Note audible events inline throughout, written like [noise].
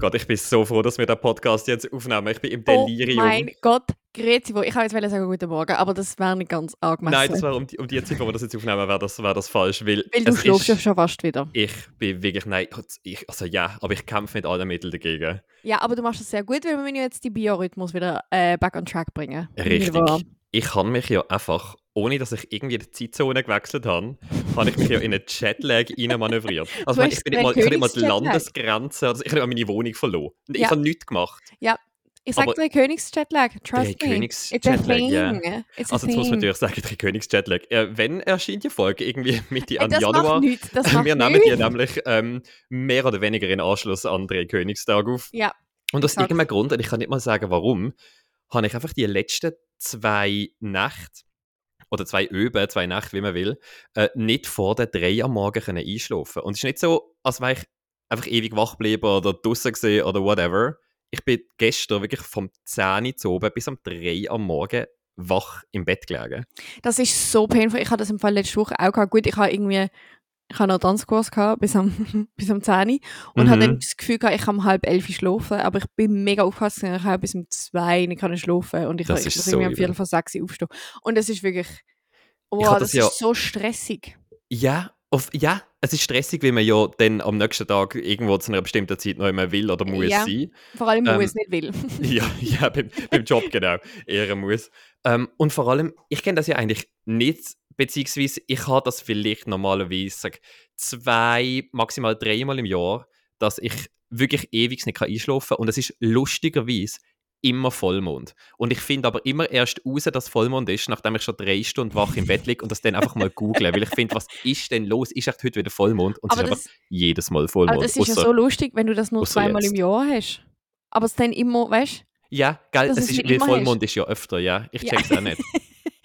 Gott, ich bin so froh, dass wir den Podcast jetzt aufnehmen. Ich bin im Delirium. Oh mein Gott, grüezi wohl. Ich wollte jetzt sagen guten Morgen, aber das wäre nicht ganz angemessen. Nein, das wäre um die, um die Zeit, wo wir das jetzt aufnehmen, wäre das, wär das falsch. Weil, Weil du schläfst ja schon fast wieder. Ich bin wirklich, nein, ich, also ja, aber ich kämpfe mit allen Mitteln dagegen. Ja, aber du machst das sehr gut, weil wir müssen jetzt die Biorhythmus wieder äh, back on track bringen. Richtig. Ich habe mich ja einfach, ohne dass ich irgendwie die Zeitzone gewechselt habe, habe ich mich ja in einen Jetlag manövriert. Also ich, bin nicht mal, ich habe nicht mal die. Landesgrenze, also ich habe meine Wohnung verloren. Ich Ja. habe nichts gemacht. Ich sage drei Königsjetlag. Trust Drei me. Königs- It's a thing. ja. It's a Also jetzt muss man natürlich sagen, drei Königs-Jetlag. Äh, wenn erscheint die Folge irgendwie Mitte Äh, an das Januar. [laughs] macht. Das macht Wir nehmen die nämlich ähm, mehr oder weniger in Anschluss an drei Königstag auf. Ja. Und aus irgendeinem Grund, und ich kann nicht mal sagen warum, habe ich einfach die letzten zwei Nächte oder zwei Öben, zwei Nächte, wie man will, äh, nicht vor der drei am Morgen können einschlafen. Und es ist nicht so, als wäre ich einfach ewig wach geblieben oder draußen gesehen oder whatever. Ich bin gestern wirklich vom 10 Uhr zu oben bis um 3 am Morgen wach im Bett gelegen. Das ist so painful. Ich hatte das im Fall letzte Woche auch gehabt. Gut, ich habe irgendwie ich habe noch Tanzkurs gehabt, bis am, [laughs] bis am 10 Uhr und Mhm. habe dann das Gefühl gehabt, ich kann um halb elf schlafen, aber ich bin mega aufgepasst, ich habe bis um zwei nicht können schlafen und ich, Das ich muss so irgendwie um übel. viertel vor sechs aufstehen. Und es ist wirklich, Ich hab das, das ja- ist so stressig. Ja, auf, ja, es ist stressig, weil man ja dann am nächsten Tag irgendwo zu einer bestimmten Zeit noch immer will oder muss Ja. sein. Vor allem, wo Ähm, es nicht will. [laughs] Ja, ja beim, beim Job genau. Eher muss. Ähm, und vor allem, ich kenne das ja eigentlich nicht, beziehungsweise ich habe das vielleicht normalerweise sag, zwei, maximal dreimal im Jahr, dass ich wirklich ewig nicht einschlafen kann. Und es ist lustigerweise immer Vollmond. Und ich finde aber immer erst raus, dass Vollmond ist, nachdem ich schon drei Stunden wach im Bett liege und das dann einfach mal google, weil ich finde, was ist denn los? Ist echt heute wieder Vollmond? Und es Aber ist einfach das, jedes Mal Vollmond. aber das ist ja Ausser- so lustig, wenn du das nur zweimal jetzt. im Jahr hast. Aber es dann immer, weißt du? Ja, geil, es es ist, weil Vollmond ist ja öfter, ja. Ich Ja. check's auch nicht. [laughs]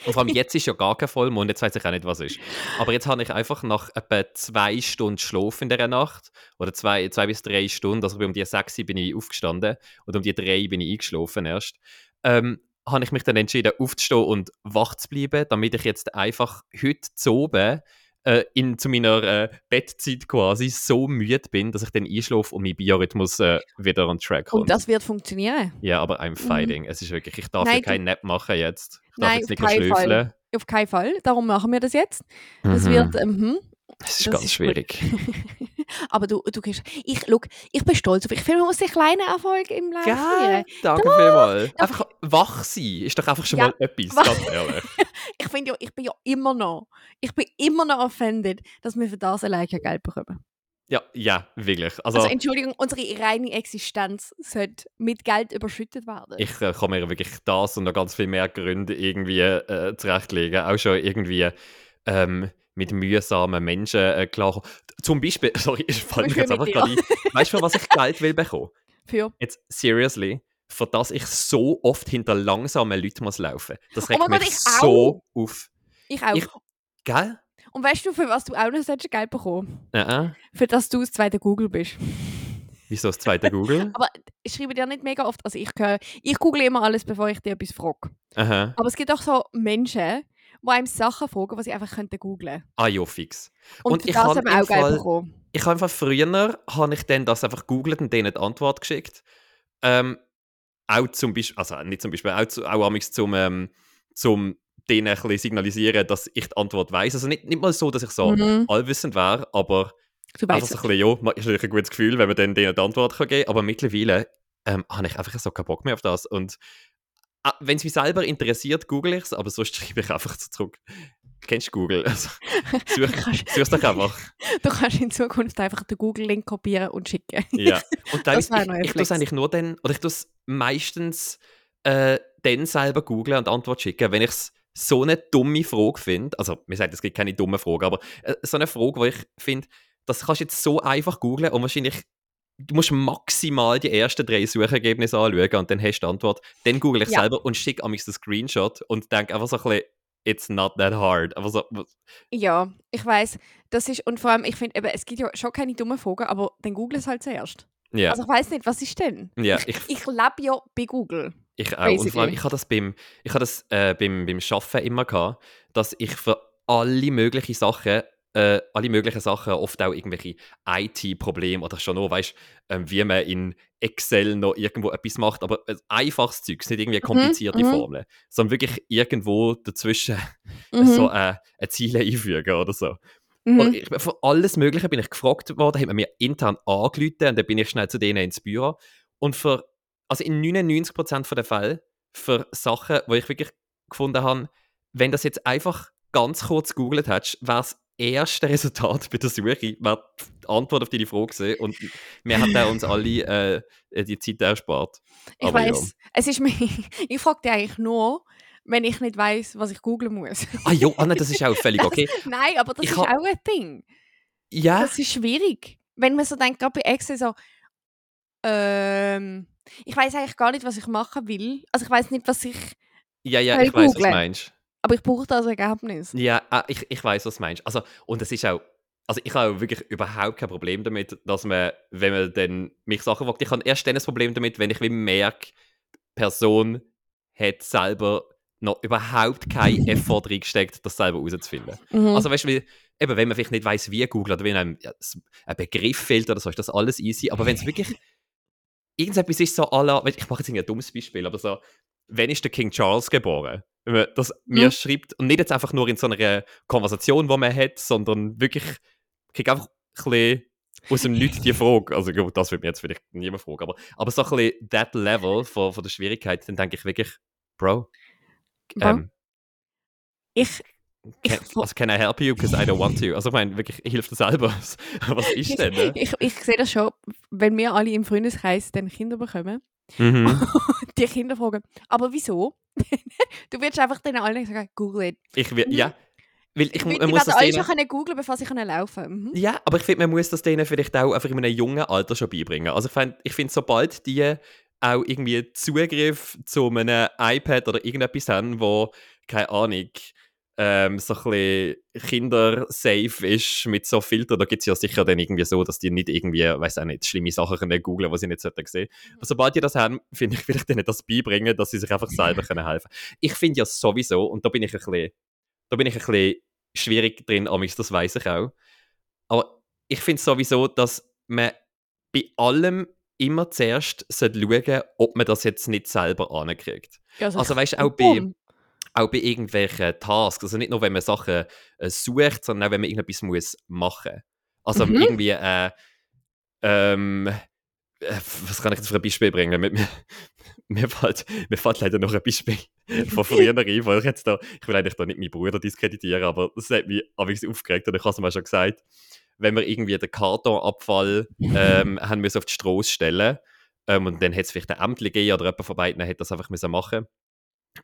Und vor allem jetzt ist ja gar kein Vollmond, jetzt weiß ich auch nicht, was ist. Aber jetzt habe ich einfach nach etwa zwei Stunden Schlaf in dieser Nacht, oder zwei, zwei bis drei Stunden, also um die sechs bin ich aufgestanden und um die drei bin ich eingeschlafen erst, ähm, habe ich mich dann entschieden, aufzustehen und wach zu bleiben, damit ich jetzt einfach heute zu oben äh, in, zu meiner äh, Bettzeit quasi so müde bin, dass ich dann einschlafe und mein Biorhythmus äh, wieder on track kommt. Und das wird funktionieren. Ja, aber I'm fighting. Es ist wirklich, ich darf Mhm. Nein, ja keinen Nap machen jetzt. Ich darf Nein, jetzt auf nicht mehr keinen Fall. schlöfeln. Auf keinen Fall. Darum machen wir das jetzt. Das Mhm. wird, mhm. Es ist das ganz ist schwierig. [laughs] Aber du, du gehst, ich, look, ich bin stolz auf dich. Ich finde, man muss sich kleine Erfolge im Leben feiern. danke Doch, vielmals. doch. Einfach wach sein ist doch einfach schon Ja, mal etwas, ganz ehrlich. [laughs] Ich finde ja, ich bin ja immer noch, ich bin immer noch offended, dass wir für das allein kein Geld bekommen. Ja, ja, wirklich. Also, Also, Entschuldigung, unsere reine Existenz sollte mit Geld überschüttet werden. ich äh, kann mir wirklich das und noch ganz viel mehr Gründe irgendwie äh, zurechtlegen. Auch schon irgendwie ähm, mit mühsamen Menschen äh, klar. Zum Beispiel, [laughs] sorry, ich mir Zum jetzt einfach gerade ein. Weißt du, für was ich Geld will bekommen? [laughs] für. Jetzt, seriously, für das ich so oft hinter langsamen Leuten muss laufen. Das Oh regt Gott, mich ich so auf. Ich auch. Ich- Gell? Und weißt du, für was du auch noch solltest Geld bekommen? Äh, äh. Für das du das zweite Google bist. Wieso das zweite [laughs] Google? Aber ich schreibe dir nicht mega oft. Also ich, höre- ich google immer alles, bevor ich dir etwas frage. Aha. Aber es gibt auch so Menschen, die einem Sachen fragen, die sie einfach könnten googlen Ah, ja, fix. Und, Und ich das habe haben wir im auch Fall- bekommen. Ich habe einfach früher, habe ich dann das einfach gegoogelt und denen die Antwort geschickt. Ähm, auch zum Beispiel, also nicht zum Beispiel, auch, zu, auch zum, ähm, zum denen ein bisschen signalisieren, dass ich die Antwort weiß. Also nicht, nicht mal so, dass ich so Mhm. allwissend wäre, aber Du einfach so ein bisschen, ja, ist natürlich ein gutes Gefühl, wenn man dann denen die Antwort kann geben kann. Aber mittlerweile ähm, habe ich einfach so keinen Bock mehr auf das. Und wenn es mich selber interessiert, google ich es, aber sonst schreibe ich einfach zurück. Kennst du Google? Also, [laughs] such, Kannst- such's doch einfach. [laughs] Du kannst in Zukunft einfach den Google-Link kopieren und schicken. Ja. [laughs] Und dann, Das ich, noch ein ich tue es eigentlich nur dann, oder ich tue es meistens äh, dann selber googlen und Antwort schicken, wenn ich es so eine dumme Frage finde, also mir sagt, es gibt keine dumme Frage, aber äh, so eine Frage, wo ich finde, das kannst du jetzt so einfach googlen und wahrscheinlich du musst maximal die ersten drei Suchergebnisse anschauen und dann hast du die Antwort. Dann google ich Ja. selber und schicke am den Screenshot und denke einfach so ein bisschen, it's not that hard. Aber so, Ja, ich weiß. Das ist, und vor allem, ich finde, es gibt ja schon keine dummen Fragen, aber dann google es halt zuerst. ja, Also ich weiß nicht, was ist denn? ja, ich, ich, ich lebe ja bei Google. Ich auch. Und vor allem, Basically. ich habe das beim, ich habe das, äh, beim, beim Arbeiten immer gehabt, dass ich für alle möglichen Sachen äh, alle möglichen Sachen, oft auch irgendwelche IT-Probleme oder schon nur, weißt ähm, wie man in Excel noch irgendwo etwas macht, aber ein einfaches Zeug, nicht irgendwie komplizierte mhm. Formeln, sondern wirklich irgendwo dazwischen [laughs] Mhm. so äh, ein Ziel einfügen oder so. Mhm. Und ich, für alles Mögliche bin ich gefragt worden, hat man mir intern angerufen und dann bin ich schnell zu denen ins Büro. Und für, also in 99% der Fälle, für Sachen, wo ich wirklich gefunden habe, wenn das jetzt einfach ganz kurz gegoogelt hättest, wäre das erste Resultat bei der Suche, wäre die Antwort auf deine Frage gewesen. Und wir haben uns alle äh, die Zeit erspart. Ich Aber ja. weiß, es ist mir. [laughs] ich frage dich eigentlich nur, wenn ich nicht weiß, was ich googeln muss. Ah ja, Anne, das ist auch völlig [laughs] okay. Nein, aber das Ich ist auch ein Ding. Ja, Das ist schwierig. Wenn man so denkt, gerade bei Excel so, ähm, ich weiß eigentlich gar nicht, was ich machen will. Also ich weiß nicht, was ich, ja, ja, ich weiß, was du meinst. Aber ich brauche das Ergebnis. Ja, ah, ich, ich weiß, was du meinst. Also, und es ist auch, also ich habe auch wirklich überhaupt kein Problem damit, dass man, wenn man dann mich Sachen fragt, ich habe erst dann ein Problem damit, wenn ich wie merke, die Person hat selber noch überhaupt keinen [laughs] Effort reingesteckt, das selber herauszufinden. Mhm. Also weißt du, wie- eben, wenn man vielleicht nicht weiß, wie googeln oder wenn einem ein Begriff fehlt oder so, ist das alles easy. Aber wenn es wirklich irgendetwas ist, so du, ich mache jetzt ein dummes Beispiel, aber so, wenn ist der King Charles geboren? Wenn man das mir Mhm. schreibt und nicht jetzt einfach nur in so einer Konversation, die man hat, sondern wirklich, ich kriege einfach ein bisschen aus dem Nichts die Frage. Also gut, das wird mir jetzt vielleicht niemand fragen, aber, aber so ein bisschen that level von, von der Schwierigkeit, dann denke ich wirklich, Bro, ähm, ich, ich, can, also can I help you? Because I don't want to. Also ich meine, wirklich, hilf dir selber. [laughs] Was ist denn? Ne? [laughs] ich, ich sehe das schon, wenn wir alle im Freundeskreis dann Kinder bekommen, Mhm. [laughs] die Kinder fragen, aber wieso? [laughs] du wirst einfach denen allen sagen, google it. Ich will, ja. Weil ich, Ich, muss das alle denen, schon können googlen, bevor sie laufen können. Mhm. Ja, aber ich finde, man muss das denen vielleicht auch einfach in einem jungen Alter schon beibringen. Also ich finde, ich find, sobald die auch irgendwie Zugriff zu einem iPad oder irgendetwas haben, wo, keine Ahnung, ähm, so ein bisschen kindersafe ist mit so Filtern, da gibt es ja sicher dann irgendwie so, dass die nicht irgendwie, weiß auch nicht, schlimme Sachen können googlen, was sie nicht sollten sehen. Aber sobald die das haben, finde ich, will ich denen das beibringen, dass sie sich einfach selber können helfen Ich finde ja sowieso, und da bin ich ein bisschen, da bin ich ein bisschen schwierig drin, amigs, das weiß ich auch. Aber ich finde sowieso, dass man bei allem immer zuerst sollte schauen ob man das jetzt nicht selber ankriegt. Also weißt du, auch bei. Auch bei irgendwelchen Tasks, also nicht nur, wenn man Sachen äh, sucht, sondern auch, wenn man irgendetwas muss machen. Also Mhm. irgendwie, äh, ähm, äh, was kann ich jetzt für ein Beispiel bringen? Mir, mir, mir, fällt, mir fällt leider noch ein Beispiel [laughs] von früher ein, weil ich jetzt da, ich will eigentlich da nicht meinen Bruder diskreditieren, aber das hat mich amigs aufgeregt und ich habe es mal schon gesagt, wenn wir irgendwie den Kartonabfall ähm, [laughs] haben müssen auf die Straße stellen ähm, und dann hat es vielleicht ein Amt gegeben oder jemand von beiden hat das einfach müssen machen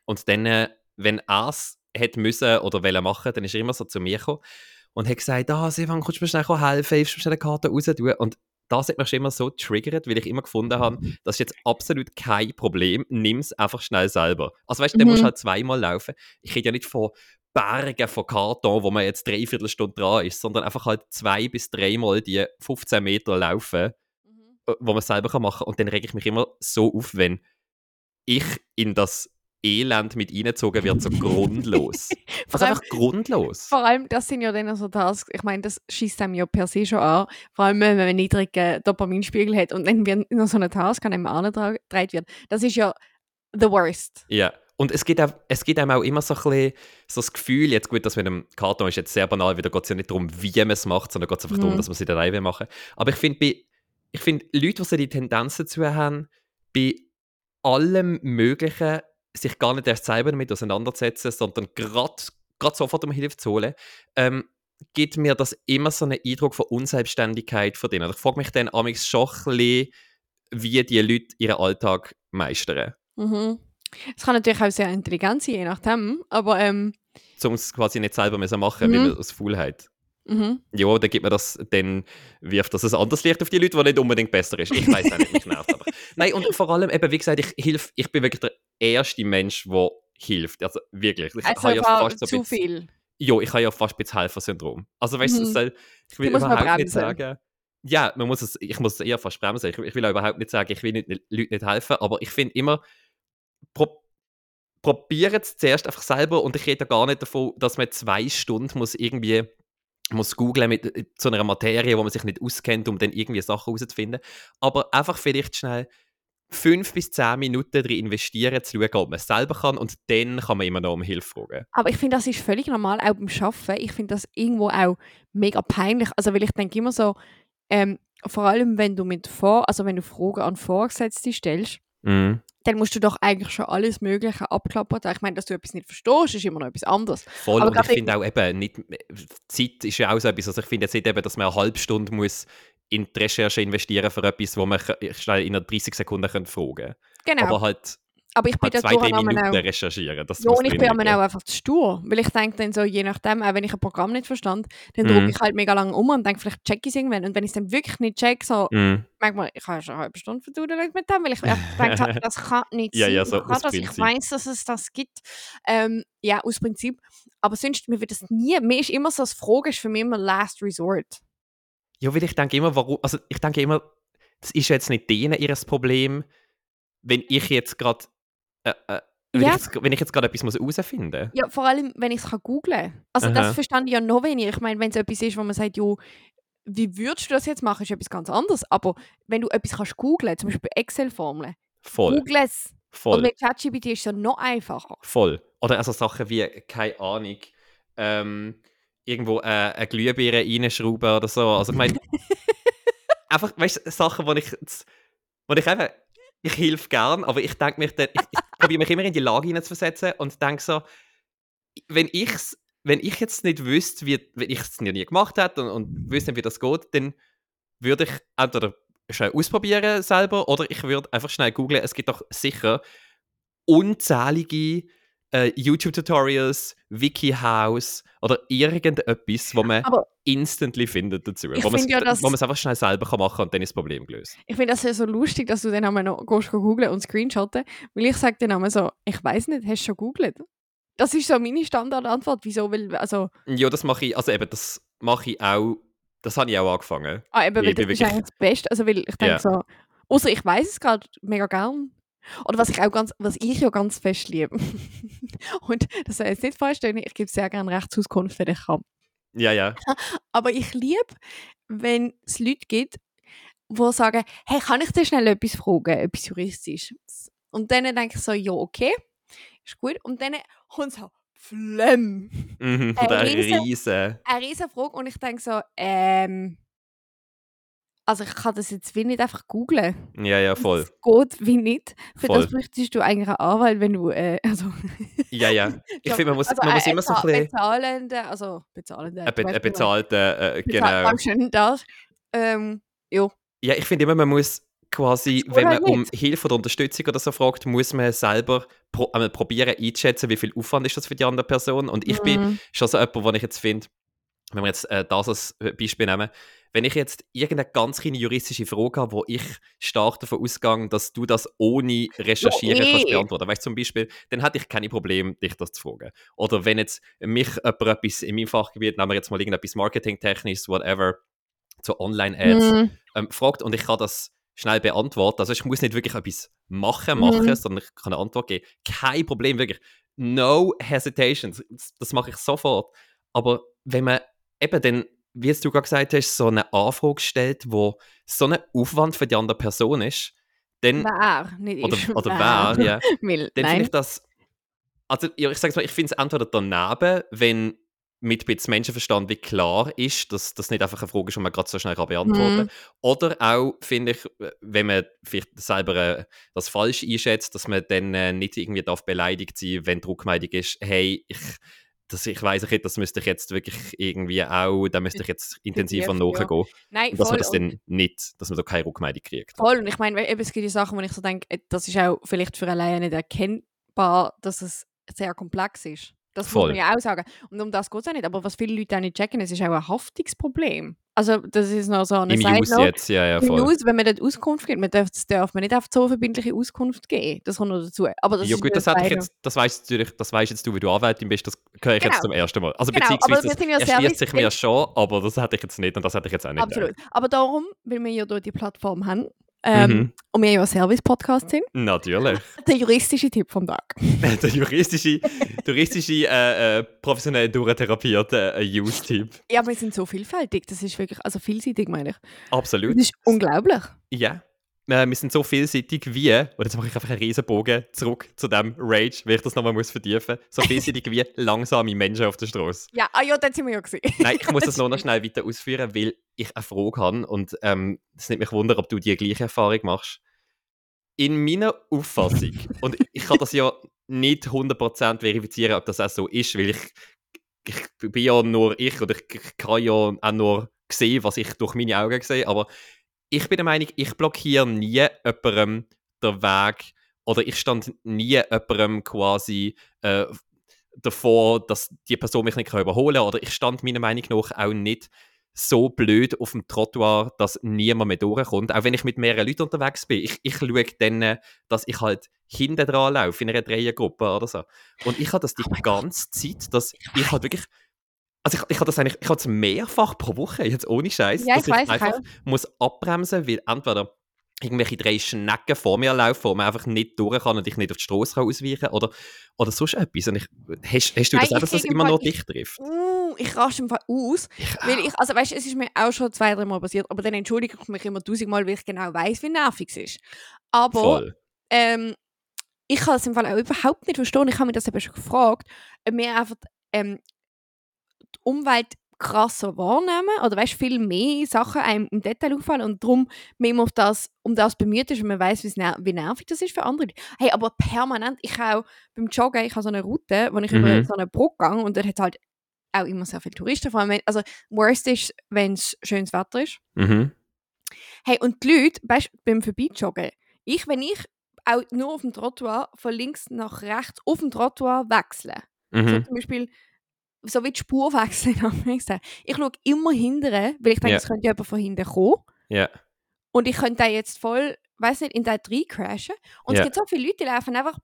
und dann, äh, wenn er es hätte müssen oder wollen machen, dann ist er immer so zu mir gekommen und hat gesagt, ah, Sivan, kannst du mir schnell helfen, hilfst du mir schnell eine Karte raus tun? Und das hat mich schon immer so triggert, weil ich immer gefunden habe, das ist jetzt absolut kein Problem, nimm es einfach schnell selber. Also weißt du, dann Mhm. musst du halt zweimal laufen. Ich rede ja nicht von Bergen von Karton, wo man jetzt dreiviertel Stunde dran ist, sondern einfach halt zwei bis dreimal die 15 Meter laufen, äh, wo man selber machen kann. Und dann rege ich mich immer so auf, wenn ich in das Elend mit reingezogen wird, so grundlos. [laughs] Vor Also allem- einfach grundlos. Vor allem, das sind ja dann so Tasks, ich meine, das schießt einem ja per se schon an, vor allem wenn man einen niedrigen Dopaminspiegel hat und dann wird noch so eine Task an einem angetragen wird. Das ist ja the worst. Ja. Und es gibt, auch, es gibt einem auch immer so ein bisschen so das Gefühl, jetzt gut, das mit dem Karton ist jetzt sehr banal, wieder geht es ja nicht darum, wie man es macht, sondern geht es einfach darum, Mhm. dass man es in der Reihe machen Aber ich finde, ich finde, Leute, die so die Tendenz dazu haben, bei allem Möglichen sich gar nicht erst selber damit auseinandersetzen, sondern gerade sofort um Hilfe zu holen, ähm, gibt mir das immer so einen Eindruck von Unselbstständigkeit von denen. Ich frage mich dann amigs schon ein bisschen, wie die Leute ihren Alltag meistern. Mhm. Es kann natürlich auch sehr intelligent sein, je nachdem, aber ähm, um es quasi nicht selber müssen machen, weil Mhm. man aus Faulheit. mhm. Ja, dann gibt man das, dann wirft das ein anderes Licht auf die Leute, die nicht unbedingt besser ist. Ich weiß auch nicht, mich nervt aber. [laughs] Nein, und vor allem, eben, wie gesagt, ich, hilf, ich bin wirklich der erste Mensch, der hilft. Also wirklich. Ich also habe ja fast so zu bisschen, viel. ja, ich habe ja fast ein bisschen Helfersyndrom. Also weißt du, Mhm. soll- ich will überhaupt nicht sagen, ja, man muss es, ich muss es eher fast bremsen. Ich, ich will auch überhaupt nicht sagen, ich will nicht, Leuten nicht helfen, aber ich finde immer, pro, probiert es zuerst einfach selber und ich rede da gar nicht davon, dass man zwei Stunden muss irgendwie muss googlen mit äh, so einer Materie, wo man sich nicht auskennt, um dann irgendwie Sachen herauszufinden. Aber einfach vielleicht schnell fünf bis zehn Minuten darin investieren, zu schauen, ob man es selber kann und dann kann man immer noch um Hilfe fragen. Aber ich finde, das ist völlig normal, auch beim Arbeiten. Ich finde das irgendwo auch mega peinlich. Also, weil ich denke immer so, ähm, vor allem wenn du mit vor, also wenn du Fragen an Vorgesetzte stellst, Mhm. dann musst du doch eigentlich schon alles Mögliche abklappern. Ich meine, dass du etwas nicht verstehst, ist immer noch etwas anderes. Voll, Aber und ich finde auch eben, nicht, Zeit ist ja auch so etwas, also ich finde jetzt nicht eben, dass man eine halbe Stunde muss in die Recherche investieren für etwas, wo man ch- schnell in einer 30 Sekunden fragen könnte. Genau. Aber halt, Aber ich bin halt zwei, drei Minuten auch. recherchieren. Das Ja, und ich bin aber auch einfach zu stur. Weil ich denke dann so, je nachdem, auch wenn ich ein Programm nicht verstand, dann drücke ich halt mega lange um und denke, vielleicht check ich es irgendwann. Und wenn ich es dann wirklich nicht check, so, Mhm. manchmal, ich habe schon eine halbe Stunde verdudelt mit dem, weil ich habe, [laughs] das kann nicht Ja, sein. ja, Ich so kann aus das, ich weiß, dass es das gibt. Ähm, ja, aus Prinzip. Aber sonst, mir wird das nie, mir ist immer so, das Frage ist für mich immer Last Resort. Ja, weil ich denke immer, warum, also ich denke immer, das ist jetzt nicht denen ihr Problem, wenn ich jetzt gerade, äh, äh, wenn, Ja. ich jetzt, wenn ich jetzt gerade etwas muss herausfinden muss. Ja, vor allem, wenn ich es googlen kann. Also Aha. das verstand ich ja noch weniger. Ich meine, wenn es etwas ist, wo man sagt, jo, wie würdest du das jetzt machen, ist etwas ganz anderes. Aber wenn du etwas kannst googlen, zum Beispiel Excel-Formeln, Voll, google es. voll. Und mit ChatGPT ist es ja noch einfacher. Voll. Oder also Sachen wie, keine Ahnung, ähm, irgendwo äh, eine Glühbirne reinschrauben oder so. Also ich meine, [laughs] einfach, weißt du, Sachen, wo ich, wo ich einfach, ich helfe gern, aber ich denke mich dann, ich, ich probiere mich immer in die Lage hineinzuversetzen und denke so, wenn ich's, wenn ich jetzt nicht wüsste, wie, wenn ich es noch nie gemacht hätte und, und wüsste nicht, wie das geht, dann würde ich entweder schnell ausprobieren selber oder ich würde einfach schnell googlen. Es gibt doch sicher unzählige äh, YouTube-Tutorials, Wikihows oder irgendetwas, wo man Aber instantly findet dazu. Wo man ja, es einfach schnell selber kann machen und dann ist das Problem gelöst. ich finde das ja so lustig, dass du dann einmal noch gehst googlen und screenshotten. Weil ich sage dann einmal so, ich weiß nicht, hast du schon googelt? Das ist so meine Standardantwort. Wieso? Weil, also, Ja, das mache ich, also eben, das mache ich auch, das habe ich auch angefangen. ah, eben, weil das ist wirklich- eigentlich das Beste. Also, weil ich denke Ja. so, außer ich weiß es gerade mega gern. Oder was ich auch ganz, was ich ja ganz fest liebe. [laughs] und das soll jetzt nicht falsch stehen, ich gebe sehr gerne Rechtsauskunft, wenn ich kann. Ja, ja. [laughs] Aber ich liebe, wenn es Leute gibt, die sagen, hey, kann ich dir schnell etwas fragen, etwas Juristisches? Und dann denke ich so, ja, okay, ist gut. Und dann kommt so, Flemm. Mhm, Ein [laughs] der riesen- Riese. Eine riesen Frage und ich denke so, ähm, also ich kann das jetzt wie nicht einfach googlen. Ja, ja, voll. Das geht wie nicht. Für Voll. das bräuchtest du eigentlich einen Anwalt, wenn du, äh, also... [laughs] Ja, ja. [laughs] Ich finde, man muss, also man muss immer so ein bisschen Bezahlende, also bezahlende... ein, be ein bezahlter, äh, Bezahl- genau. Dankeschön, das. Ähm, ja. Ja, ich finde immer, man muss quasi, wenn man um nicht. Hilfe oder Unterstützung oder so fragt, muss man selber pro einmal probieren einzuschätzen, wie viel Aufwand ist das für die andere Person. Und ich bin Mhm. schon so jemand, wo ich jetzt finde, wenn wir jetzt äh, das als Beispiel nehmen, wenn ich jetzt irgendeine ganz kleine juristische Frage habe, wo ich stark davon ausgehe, dass du das ohne Recherchieren Ja, kannst beantworten, weißt du, zum Beispiel, dann hätte ich keine Probleme, dich das zu fragen. Oder wenn jetzt mich jemand etwas in meinem Fachgebiet, nehmen wir jetzt mal irgendetwas Marketingtechnisches, whatever, zu Online-Ads, Mhm. ähm, fragt und ich kann das schnell beantworten. Also ich muss nicht wirklich etwas machen, machen, Mhm. sondern ich kann eine Antwort geben. Kein Problem, wirklich. No hesitation. Das, das mache ich sofort. Aber wenn man eben dann, wie du gerade gesagt hast, so eine Anfrage stellt, wo so ein Aufwand für die andere Person ist, dann, Wer, nicht oder, ich. oder wer, ja, [laughs] Weil, dann finde ich das, also ja, ich sage mal, ich finde es entweder daneben, wenn mit bisschen Menschenverstand wie klar ist, dass das nicht einfach eine Frage ist, die man gerade so schnell kann beantworten Mhm. kann. Oder auch, finde ich, wenn man vielleicht selber äh, das falsch einschätzt, dass man dann äh, nicht irgendwie darf beleidigt sein wenn die Rückmeldung ist, hey, ich, das, ich weiss nicht, das müsste ich jetzt wirklich irgendwie auch, da müsste ich jetzt intensiver ja. nachgehen. Nein, Und dass man das dann nicht, dass man da keine Rückmeldung kriegt. voll. Und ich meine, eben, es gibt die Sachen, wo ich so denke, äh, das ist auch vielleicht für alleine nicht erkennbar, dass es sehr komplex ist. Das Voll. muss man ja auch sagen. Und um das geht es auch nicht. Aber was viele Leute auch nicht checken, es ist auch ein Haftungsproblem. Also, das ist noch so eine Im Side Use jetzt, ja, ja, voll. News, wenn man dort Auskunft gibt, man darf, das darf man nicht auf so verbindliche Auskunft geben. Das kommt noch dazu. Aber das ja ist gut, das, ich jetzt, das weißt natürlich, das weißt jetzt du, wie du Anwältin bist, das höre ich Genau. jetzt zum ersten Mal. Also Genau, aber beziehungsweise, wir das erschließt Service- sich mir schon, aber das hätte ich jetzt nicht und das hätte ich jetzt auch nicht Absolut. Aber darum, weil wir ja dort die Plattform haben, Ähm, Mhm. Und wir ja ein Service-Podcast sind. Natürlich. [laughs] Der juristische Tipp vom Tag. [laughs] der juristische, juristische äh, äh, professionell durchtherapierte äh, Use-Typ. Ja, wir sind so vielfältig. Das ist wirklich, also vielseitig meine ich. Absolut. Das ist unglaublich. Ja. Äh, wir sind so vielseitig wie, oder jetzt mache ich einfach einen Riesenbogen zurück zu dem Rage, weil ich das nochmal muss vertiefen muss. So vielseitig wie [laughs] langsame Menschen auf der Straße. Ja, ah ja, dort sind wir ja gesehen. Nein, ich muss das noch, noch schnell [laughs] weiter ausführen, weil ich eine Frage habe und ähm, es nimmt mich wunder, ob du die gleiche Erfahrung machst. In meiner Auffassung, [laughs] und ich kann das ja nicht 100% verifizieren, ob das auch so ist, weil ich, ich bin ja nur ich oder ich, ich kann ja auch nur sehen, was ich durch meine Augen sehe, aber ich bin der Meinung, ich blockiere nie jemandem den Weg oder ich stand nie jemandem quasi äh, davor, dass die Person mich nicht überholen kann. Oder ich stand meiner Meinung nach auch nicht so blöd auf dem Trottoir, dass niemand mehr durchkommt. Auch wenn ich mit mehreren Leuten unterwegs bin. Ich, ich schaue dann, dass ich halt hinten dran laufe, in einer Dreiergruppe oder so. Und ich habe das die Oh ganze Zeit, dass ich halt wirklich. Also ich, ich habe das eigentlich, ich habe es mehrfach pro Woche, jetzt ohne Scheiß, Ja, dass ich ich einfach auch. muss abbremsen, weil entweder irgendwelche drei Schnecken vor mir laufen, wo man einfach nicht durch kann und ich nicht auf die Straße ausweichen kann oder, oder sonst etwas. Und ich, hast, hast du das Nein, auch, dass ich das immer Fall- nur ich- dich trifft? Uh, ich raste im Fall aus. Ich, Weil ich, also weißt du, es ist mir auch schon zwei, drei Mal passiert, aber dann entschuldige ich mich immer tausendmal, weil ich genau weiß, wie nervig es ist. Aber ähm, ich kann es im Fall auch überhaupt nicht verstehen. Ich habe mich das eben schon gefragt, ob wir einfach ähm, Umwelt krasser wahrnehmen oder weißt viel mehr Sachen einem im Detail auffallen und darum mehr immer auf das, um das bemüht ist, wenn man weiß, wie nervig das ist für andere. Hey, aber permanent, ich auch beim Joggen, ich habe so eine Route, wo ich über Mhm. so eine Brücke gehe und dort hat halt auch immer sehr viele Touristen, vor allem wenn, also worst ist, wenn es schönes Wetter ist. Mhm. Hey, und die Leute, weißt du, beim Vorbeijoggen, ich, wenn ich auch nur auf dem Trottoir von links nach rechts auf dem Trottoir wechsle, so Mhm. zum Beispiel so wie die Spur wechseln, [laughs] ich schaue immer hinterher, weil ich denke, Ja. es könnte jemand von hinten kommen Ja. und ich könnte da jetzt voll, weiß nicht, in den rein crashen und Ja. es gibt so viele Leute, die laufen einfach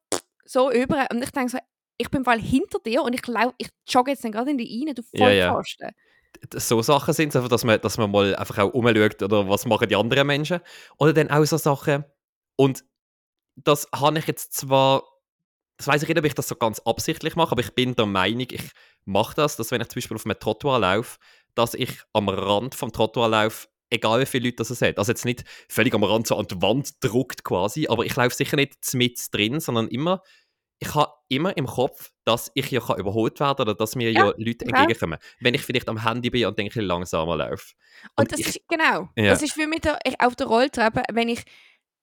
so über und ich denke so, ich bin Fall hinter dir und ich, lau ich jogge jetzt dann gerade in die rein, du. Vollpfosten. so Sachen sind es einfach, dass man, dass man mal einfach auch umschaut oder was machen die anderen Menschen. Oder dann auch so Sachen. Und das habe ich jetzt zwar, das weiß ich nicht, ob ich das so ganz absichtlich mache, aber ich bin der Meinung, ich mache das, dass wenn ich zum Beispiel auf einem Trottoir laufe, dass ich am Rand vom Trottoir laufe, egal wie viele Leute das es hat. Also jetzt nicht völlig am Rand so an die Wand druckt quasi, aber ich laufe sicher nicht mit drin, sondern immer, ich habe immer im Kopf, dass ich ja kann überholt werden oder dass mir ja, Ja, Leute auch. entgegenkommen. Wenn ich vielleicht am Handy bin und denke, ich langsamer laufe. Und, das ich, ist, genau, Ja. das ist für mich der, ich, auf der Rolltreppe, wenn ich,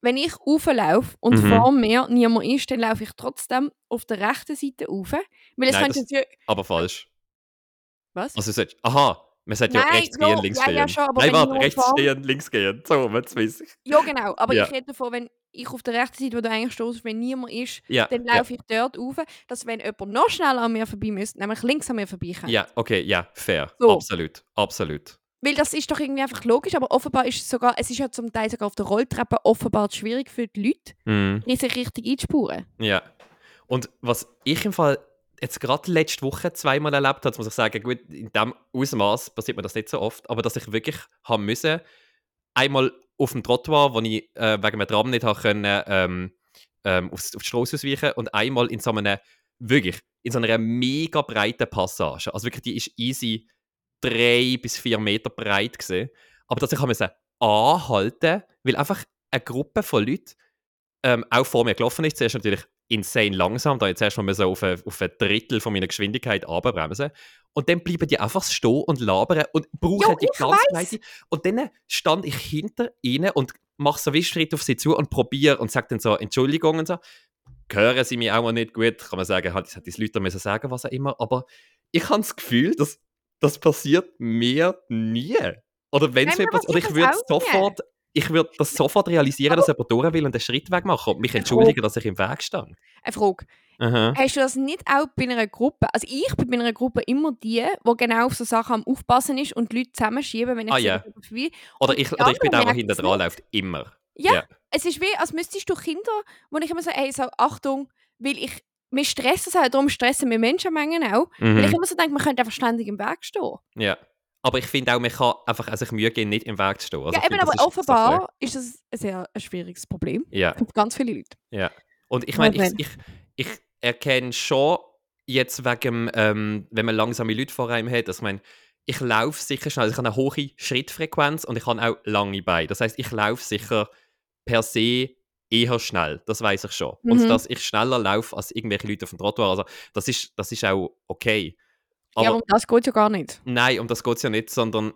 wenn ich rauflaufe und Mhm. vor mir niemand ist, dann laufe ich trotzdem auf der rechten Seite rauf. Weil es Nein, das- aber falsch. Was? Also, ist, aha, man sagt ja rechts ja, gehen, links ja, gehen. ja, schon, aber Nein, warte, rechts vor- stehen, links gehen. So, jetzt weiß ich. Ja, genau. Aber Ja. ich rede davon, wenn ich auf der rechten Seite, wo du eigentlich stehst, wenn niemand ist, Ja, dann laufe ich dort rauf, dass wenn jemand noch schneller an mir vorbei müsste, nämlich links an mir vorbei kann. ja, okay, ja, fair. So. Absolut, absolut. Weil das ist doch irgendwie einfach logisch, aber offenbar ist es sogar, es ist ja zum Teil sogar auf der Rolltreppe offenbar schwierig für die Leute, die sich richtig einspuren. Ja. Und was ich im Fall jetzt gerade letzte Woche zweimal erlebt habe, muss ich sagen, gut, in dem Ausmaß passiert mir das nicht so oft, aber dass ich wirklich haben müssen, einmal auf dem Trottoir, wo ich äh, wegen einem Tram nicht habe können, ähm, ähm, aufs, auf die Straße ausweichen und einmal in so einem, wirklich, in so einer mega breiten Passage. Also wirklich, die ist easy drei bis vier Meter breit gesehen. Aber dass ich müssen anhalten, weil einfach eine Gruppe von Leuten ähm, auch vor mir gelaufen ist. Zuerst natürlich insane langsam, da jetzt erstmal so auf ein, auf ein Drittel von meiner Geschwindigkeit abbremsen. Und dann bleiben die einfach stehen und labern und brauchen Jo, die ganze. Und dann stand ich hinter ihnen und mache so wie Schritt auf sie zu und probiere und sage dann so Entschuldigung und so. Hören sie mich auch mal nicht gut, kann man sagen, halt, das hätte die Leute müssen sagen, was auch immer. Aber ich habe das Gefühl, dass das passiert mir nie. Oder wenn es mir passiert, oder ich würde sofort, ich würde das sofort realisieren, dass jemand durch will und einen Schritt weg machen und mich entschuldigen, dass ich im Weg stand. Eine Frage. Aha. Hast du das nicht auch bei einer Gruppe? Also ich bin bei einer Gruppe immer die, die genau auf so Sachen am Aufpassen ist und die Leute zusammenschieben, wenn ich Ah, kommt vorbei. Oder ich, oder ich bin der, der merken's dran läuft, immer. Ja, Ja. es ist wie, als müsstest du Kinder, wo ich immer so, ey, so, Achtung, weil ich, wir stressen es halt, darum stressen wir Menschenmengen auch, weil ich Mhm. immer so denke, man könnte einfach ständig im Weg stehen. Ja, Aber ich finde auch, man kann einfach also sich Mühe geben, nicht im Weg zu stehen. Also ja, ich eben, finde, das aber ist- offenbar ist das ein sehr ein schwieriges Problem Ja, für ganz viele Leute. ja. Und ich meine, ich, ich, ich erkenne schon jetzt wegen, ähm, wenn man langsame Leute vor einem hat, dass man ich laufe sicher schnell, also ich habe eine hohe Schrittfrequenz und ich habe auch lange Beine. Das heißt, ich laufe sicher per se eher schnell, das weiß ich schon. Und Mhm. dass ich schneller laufe als irgendwelche Leute auf dem Trottoir, also das ist, das ist auch okay. Aber ja, aber um das geht ja gar nicht. Nein, um das geht es ja nicht, sondern.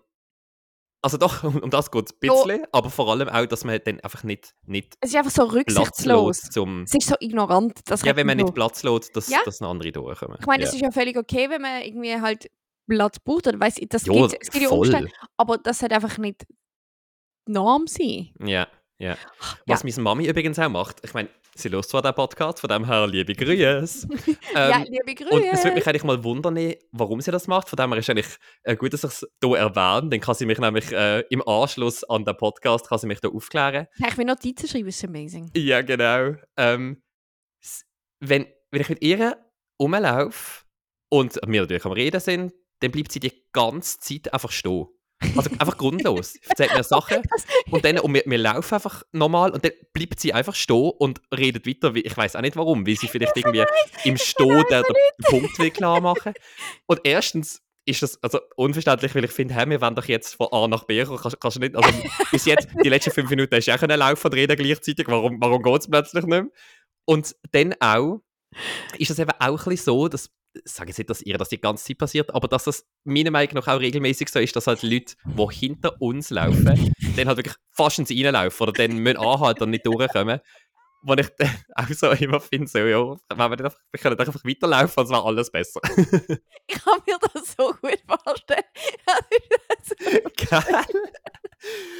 Also doch, um, um das geht es ein Ja. bisschen, aber vor allem auch, dass man dann einfach nicht, nicht Es ist einfach so rücksichtslos. zum. Es ist so ignorant. Das Ja, wenn man nicht. Platz lässt, dass, Ja. dass andere durchkommen. Ich meine, ja. es ist ja völlig okay, wenn man irgendwie halt Platz braucht. Oder weiss, ich, das ja, gibt, es gibt ja. Umstände, aber das sollte einfach nicht Norm sein. Ja, ja. [gasps] Was meine Mami übrigens auch macht, ich meine, sie hört zwar den Podcast, von dem her liebe Grüße. [laughs] ja, Ähm, liebe Grüße. und es würde mich eigentlich mal wundern, warum sie das macht. Von dem her ist eigentlich äh, gut, dass ich es hier erwähne. Dann kann sie mich nämlich äh, im Anschluss an den Podcast kann sie mich da aufklären. Ja, ich will Notizen schreiben, ist amazing. Ja, genau. Ähm, wenn, wenn ich mit ihr rumlaufe und wir natürlich am Reden sind, dann bleibt sie die ganze Zeit einfach stehen. Also einfach grundlos. Erzählt mir Sachen Das, und dann und wir, wir laufen einfach normal und dann bleibt sie einfach stehen und redet weiter. wie- Ich weiß auch nicht warum, weil sie vielleicht irgendwie im Stehen den, den Punkt will klar machen. Und erstens ist das also unverständlich, weil ich finde, hey, wir wollen doch jetzt von A nach B kommen. Kannst, kannst du nicht, also bis jetzt, die letzten fünf Minuten hast du auch können laufen und reden gleichzeitig. Warum, warum geht es plötzlich nicht mehr? Und dann auch ist es eben auch ein bisschen so, dass ich sage jetzt nicht, dass ihr das die ganze Zeit passiert, aber dass das meiner Meinung nach auch regelmäßig so ist, dass halt Leute, die hinter uns laufen, [laughs] dann halt wirklich fast ins Reinlaufen oder dann müssen anhalten und nicht durchkommen. Wo ich dann [laughs] auch so immer finde, so, ja, wenn wir, dann einfach, wir können einfach weiterlaufen, als wäre alles besser. ich kann mir das so gut vorstellen. [laughs] Geil.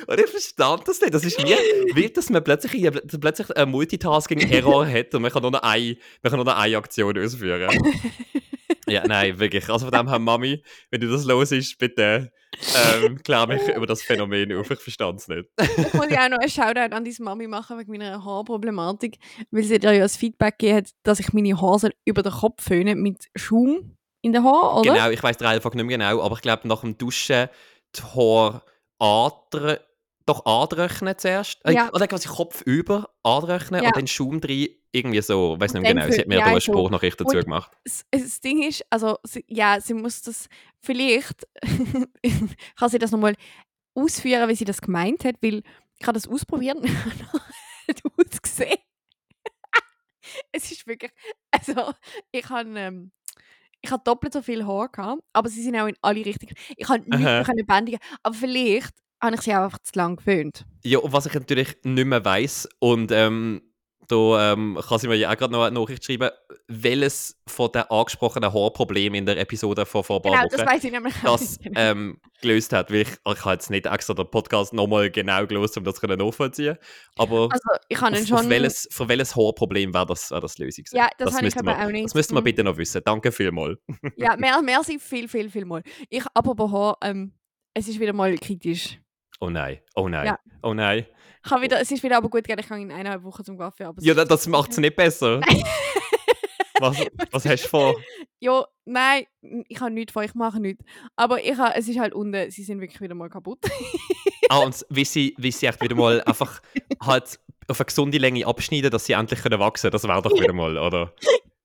Und ich verstand das nicht. Das ist wie, wie dass man plötzlich, dass plötzlich einen Multitasking-Error [laughs] hat und man kann nur noch eine, man kann nur noch eine Aktion ausführen. [laughs] ja, nein, wirklich. Also von dem her, Mami, wenn du das los ist, bitte ähm, klär mich über das Phänomen auf. Ich verstand es nicht. Ich ja auch noch einen Shoutout an deine Mami machen wegen meiner Haarproblematik, weil sie dir ja das Feedback gegeben hat, dass ich meine Haare über den Kopf föhnen mit Schaum in den Haaren, oder? Genau, ich weiß den Reihenfolge nicht mehr genau, aber ich glaube, nach dem Duschen die Haare andrö doch anrechnen zuerst. Äh, Ja. Oder quasi Kopf über anrechnen Ja. und dann Schaum drin. Irgendwie so, weiß nicht genau. Sie hat mir ja, da eine. Spruchnachricht dazu gemacht. das, das Ding ist, also sie, ja, sie muss das vielleicht [laughs] kann sie das nochmal ausführen, wie sie das gemeint hat, weil ich habe das ausprobiert und [laughs] hat ausgesehen. [laughs] es ist wirklich, also ich habe ähm, ich habe doppelt so viel Haar gehabt, aber sie sind auch in alle Richtungen. Ich habe nichts mehr können bändigen, aber vielleicht habe ich sie auch einfach zu lang gewöhnt. Ja, und was ich natürlich nicht mehr weiss, und ähm, da ähm, kann sie mir ja auch gerade noch eine Nachricht schreiben, welches von den angesprochenen Haarproblemen in der Episode von vor paar Genau, das weiß ich nämlich das nicht. ähm, gelöst hat. Weil ich, ich habe jetzt nicht extra den Podcast nochmal genau gelöst, um das zu nachvollziehen. Aber Also ich ihn auf, auf schon... welches, für welches Haarproblem wäre das, wär das die Lösung? gewesen? Ja, das habe ich müsste aber man, auch nicht. Das müsste man Mhm. bitte noch wissen. Danke vielmals. Ja, [laughs] mehr, mehr sind viel, viel, viel mal. Ich, apropos Haar, ähm, es ist wieder mal kritisch. Oh nein, oh nein, Ja. oh nein. Ich kann wieder, es ist wieder aber gut gegangen, ich kann in eineinhalb Wochen zum Kaffee. Aber Ja, das macht es nicht besser. [laughs] was, was hast du vor? ja, nein, ich habe nichts vor, ich mache nichts. Aber ich habe, es ist halt unten, sie sind wirklich wieder mal kaputt. [laughs] Ah, und wie sie, wie sie echt wieder mal einfach [laughs] halt auf eine gesunde Länge abschneiden, dass sie endlich können wachsen können. Das wäre doch wieder mal, oder?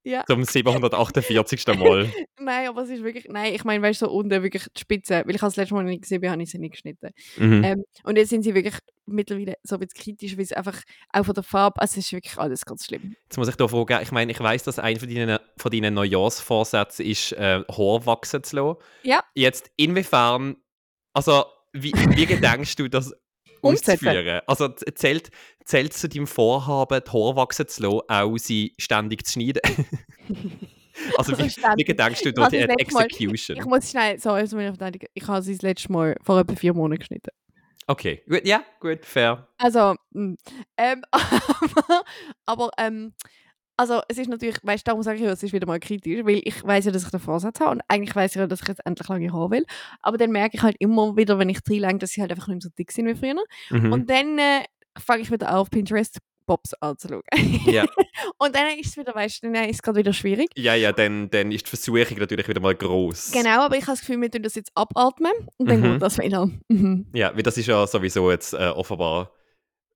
Ja. Zum 748. Mal. [laughs] nein, aber es ist wirklich, nein, ich meine, weißt du, so unten wirklich die Spitze, weil ich das letzte Mal nicht gesehen, habe, habe ich sie nicht geschnitten. Mhm. Ähm, und jetzt sind sie wirklich mittlerweile so ein bisschen kritisch, weil es einfach auch von der Farbe, also es ist wirklich alles ganz schlimm. Jetzt muss ich da fragen, ich meine, ich weiß, dass einer von deinen, von deinen Neujahrsvorsätzen ist, äh, Haar wachsen zu lassen. Ja. Jetzt, inwiefern, also, wie, wie [laughs] gedenkst du das Umsetzen. auszuführen? Also, zählt, zählt zu deinem Vorhaben, die Haare wachsen zu lassen, auch sie ständig zu schneiden? [laughs] also, wie, wie Ständig. gedenkst du Ich da habe die letzte Mal- Execution? Ich muss schnell, so, also ich habe sie das letzte Mal vor etwa vier Monaten geschnitten. Okay, gut, ja, gut, fair. Also, mh. ähm, [laughs] aber, aber ähm, also es ist natürlich, weißt du, darum sage ich ja, es ist wieder mal kritisch, weil ich weiß ja, dass ich den Vorsatz habe und eigentlich weiß ich ja, dass ich jetzt endlich lange Haare will. Aber dann merke ich halt immer wieder, wenn ich reinlenke, dass sie halt einfach nicht mehr so dick sind wie früher. Mhm. Und dann äh, fange ich wieder auf Pinterest Pops anzuschauen. Ja. [laughs] und dann ist es wieder, weißt du, dann ist es gerade wieder schwierig. Ja, ja, dann, dann ist die Versuchung natürlich wieder mal groß. Genau, aber ich habe das Gefühl, wir tun das jetzt abatmen und dann Mhm. geht das wieder. Mhm. Ja, weil das ist ja sowieso jetzt äh, offenbar.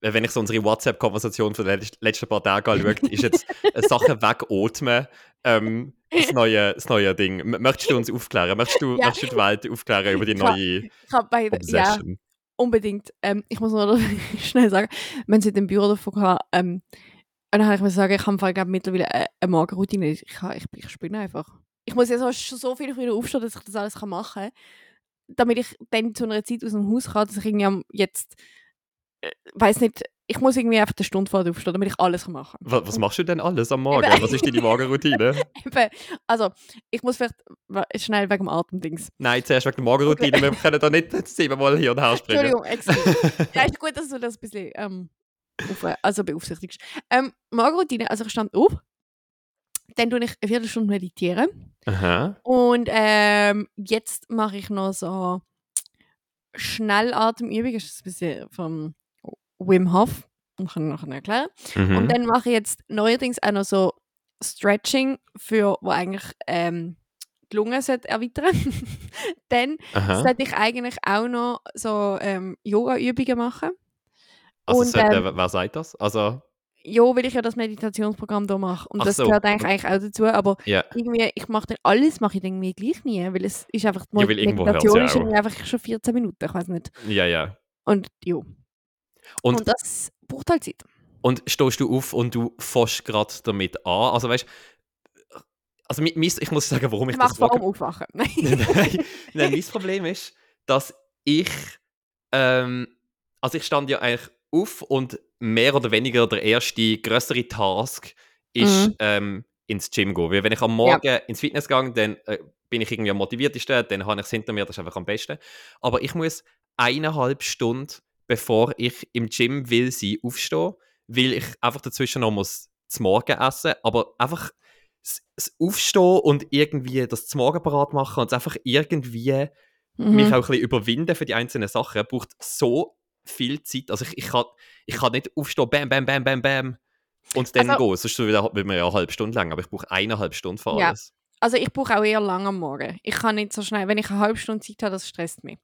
Äh, Wenn ich so unsere WhatsApp-Konversation von den letz- letzten paar Tagen anschaue, ist jetzt äh, Sachen wegatmen ähm, das, neue, das neue Ding. Möchtest du uns aufklären? Möchtest du, [laughs] Ja. möchtest du die Welt aufklären über die neue Ich habe bei, ja, Obsession? unbedingt. Ähm, ich muss nur [laughs] schnell sagen, wenn sie im Büro davon gehabt, ähm, und dann habe ich mir sagen, ich habe mittlerweile eine, eine Morgenroutine. Ich, kann- ich, ich spinne einfach. Ich muss ja so, schon so viel früher aufstehen, dass ich das alles kann machen kann, damit ich dann zu einer Zeit aus dem Haus kann, dass ich irgendwie jetzt, äh, weiß nicht, ich muss irgendwie einfach eine Stunde vorher aufstehen, damit ich alles kann machen Was, was machst du denn alles am Morgen? Eben. Was ist deine Morgenroutine? [laughs] Eben, also, ich muss vielleicht schnell wegen dem Atemdings. Nein, zuerst wegen der Morgenroutine. Wir können da nicht siebenmal hier und her springen. Entschuldigung, [laughs] ja, ist gut, dass du das ein bisschen ähm, auf, also beaufsichtigst. Ähm, Morgenroutine, also ich stand auf, dann tue ich eine Viertelstunde meditieren Aha. und ähm, jetzt mache ich noch so Schnellatemübungen, das ist ein bisschen vom Wim Hof, und kann ich nachher erklären. Mhm. Und dann mache ich jetzt neuerdings auch noch so Stretching, für, wo eigentlich ähm, die Lunge erweitern [laughs] Dann Aha. sollte ich eigentlich auch noch so ähm, Yoga-Übungen machen. Also, und, sollte, ähm, wer sagt das? Also, Ja, weil ich ja das Meditationsprogramm da mache. Und Ach das so. gehört eigentlich, eigentlich auch dazu. Aber ja. irgendwie, ich mache dann alles, mache ich dann irgendwie gleich nie. Weil es ist einfach, die Ja, Meditation ja ist irgendwie einfach schon 14 Minuten, ich weiß nicht. Ja, ja. Und ja. Und, Und, das braucht halt Zeit. und stehst du auf und du fährst gerade damit an? Also, weißt also, mis- ich muss sagen, warum ich Ich mache das allem Aufwachen. [laughs] nein, nein, mein Problem ist, dass ich. Ähm, also, ich stand ja eigentlich auf und mehr oder weniger der erste größere Task ist Mhm. ähm, ins Gym gehen. Weil, wenn ich am Morgen ins Fitness gehe, dann äh, bin ich irgendwie am motiviertesten, dann habe ich es hinter mir, das ist einfach am besten. Aber ich muss eineinhalb Stunden, bevor ich im Gym will sein, aufstehen, weil ich einfach dazwischen noch muss zum Morgen essen, aber einfach das Aufstehen und irgendwie das zum Morgen parat machen und einfach irgendwie mich Mhm. auch ein bisschen überwinden für die einzelnen Sachen, braucht so viel Zeit. Also ich, ich, kann, ich kann nicht aufstehen, bam, bam, bam, bam, bam und dann Also- gehen. Sonst wird mir ja eine halbe Stunde lang, aber ich brauche eineinhalb Stunden für Ja. alles. Also ich brauche auch eher lang am Morgen. Ich kann nicht so schnell, wenn ich eine halbe Stunde Zeit habe, das stresst mich.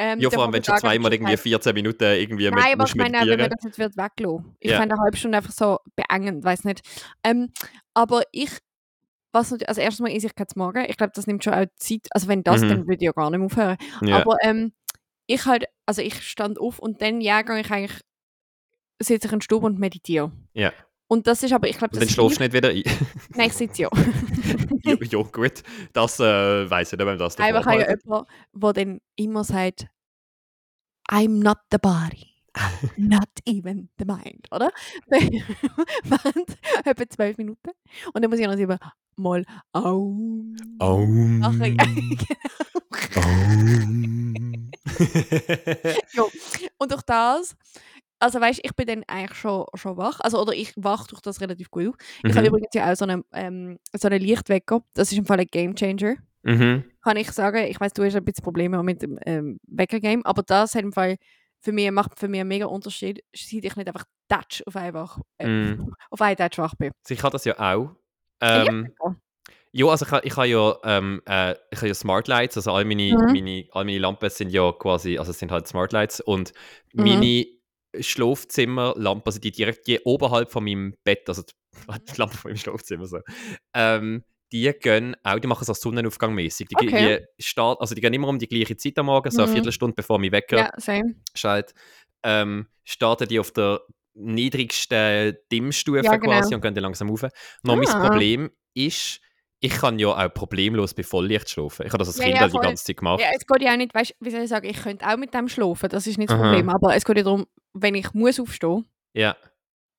Ähm, Ja, vor allem, wenn du schon zweimal irgendwie 14 Minuten irgendwie Nein, mit, aber ich meine, wenn man das jetzt wird weglassen. Ich Ja. fände eine halbe Stunde einfach so beengend, weiß nicht. Ähm, aber ich, was natürlich, also erstmal esse ich kein Morgen. Ich glaube, das nimmt schon auch Zeit. Also wenn das, Mhm. dann würde ich ja gar nicht mehr aufhören. Ja. Aber ähm, ich halt, also ich stand auf und dann ja, gehe ich eigentlich, sitze ich in den Stube und meditiere. Ja. Und das ist aber, ich glaube, das dann schläfst du nicht wieder ein. [laughs] Nein, ich sitze ja. [laughs] ja, ja, gut. Das äh, weiss ich nicht, wenn das der Einfach Fall auch jemand, der dann immer sagt, I'm not the body. [laughs] Not even the mind, oder? Während etwa zwölf Minuten. Und dann muss ich noch über mal Aum Aum. machen. Ja, Aum. ja. Und durch das, also weißt ich bin dann eigentlich schon, schon wach. Also, oder ich wach durch das relativ gut auf. Ich habe Mhm. übrigens ja auch so einen, ähm, so einen Lichtwecker. Das ist im Fall ein Game Changer. Mhm. kann ich sagen, ich weiß, du hast ein bisschen Probleme mit dem ähm, Wecker-Game, aber das hat im Fall für mich, macht für mich einen mega Unterschied, seit ich nicht einfach Touch auf einfach äh, Mm. auf einen Touch wach bin. Also ich habe das ja auch. Ja. Ähm, ja, also ich, ich habe ja, ähm, äh, ich habe ja Smart Lights, also all meine, Mhm. meine, all meine Lampen sind ja quasi, also es sind halt Smart Lights und Mhm. meine Schlafzimmerlampe, also die direkt je oberhalb von meinem Bett, also die, [laughs] die Lampe von meinem Schlafzimmer so, ähm, die gehen auch, die machen so Sonnenaufgang mäßig. Die, Okay. die, start, also die gehen immer um die gleiche Zeit am Morgen, so eine Mhm. Viertelstunde bevor mein Wecker Ja, same. schaltet, ähm, starten die auf der niedrigsten Dimmstufe Ja, genau. quasi und gehen dann langsam rauf. Noch mein Ah. Problem ist, ich kann ja auch problemlos bei Volllicht schlafen. Ich habe das als Ja, Kind ja, halt die ganze Zeit gemacht. Ja, es geht ja auch nicht, weißt, wie soll ich sagen, ich könnte auch mit dem schlafen, das ist nicht das Aha. Problem, aber es geht ja darum, wenn ich muss aufstehen Ja,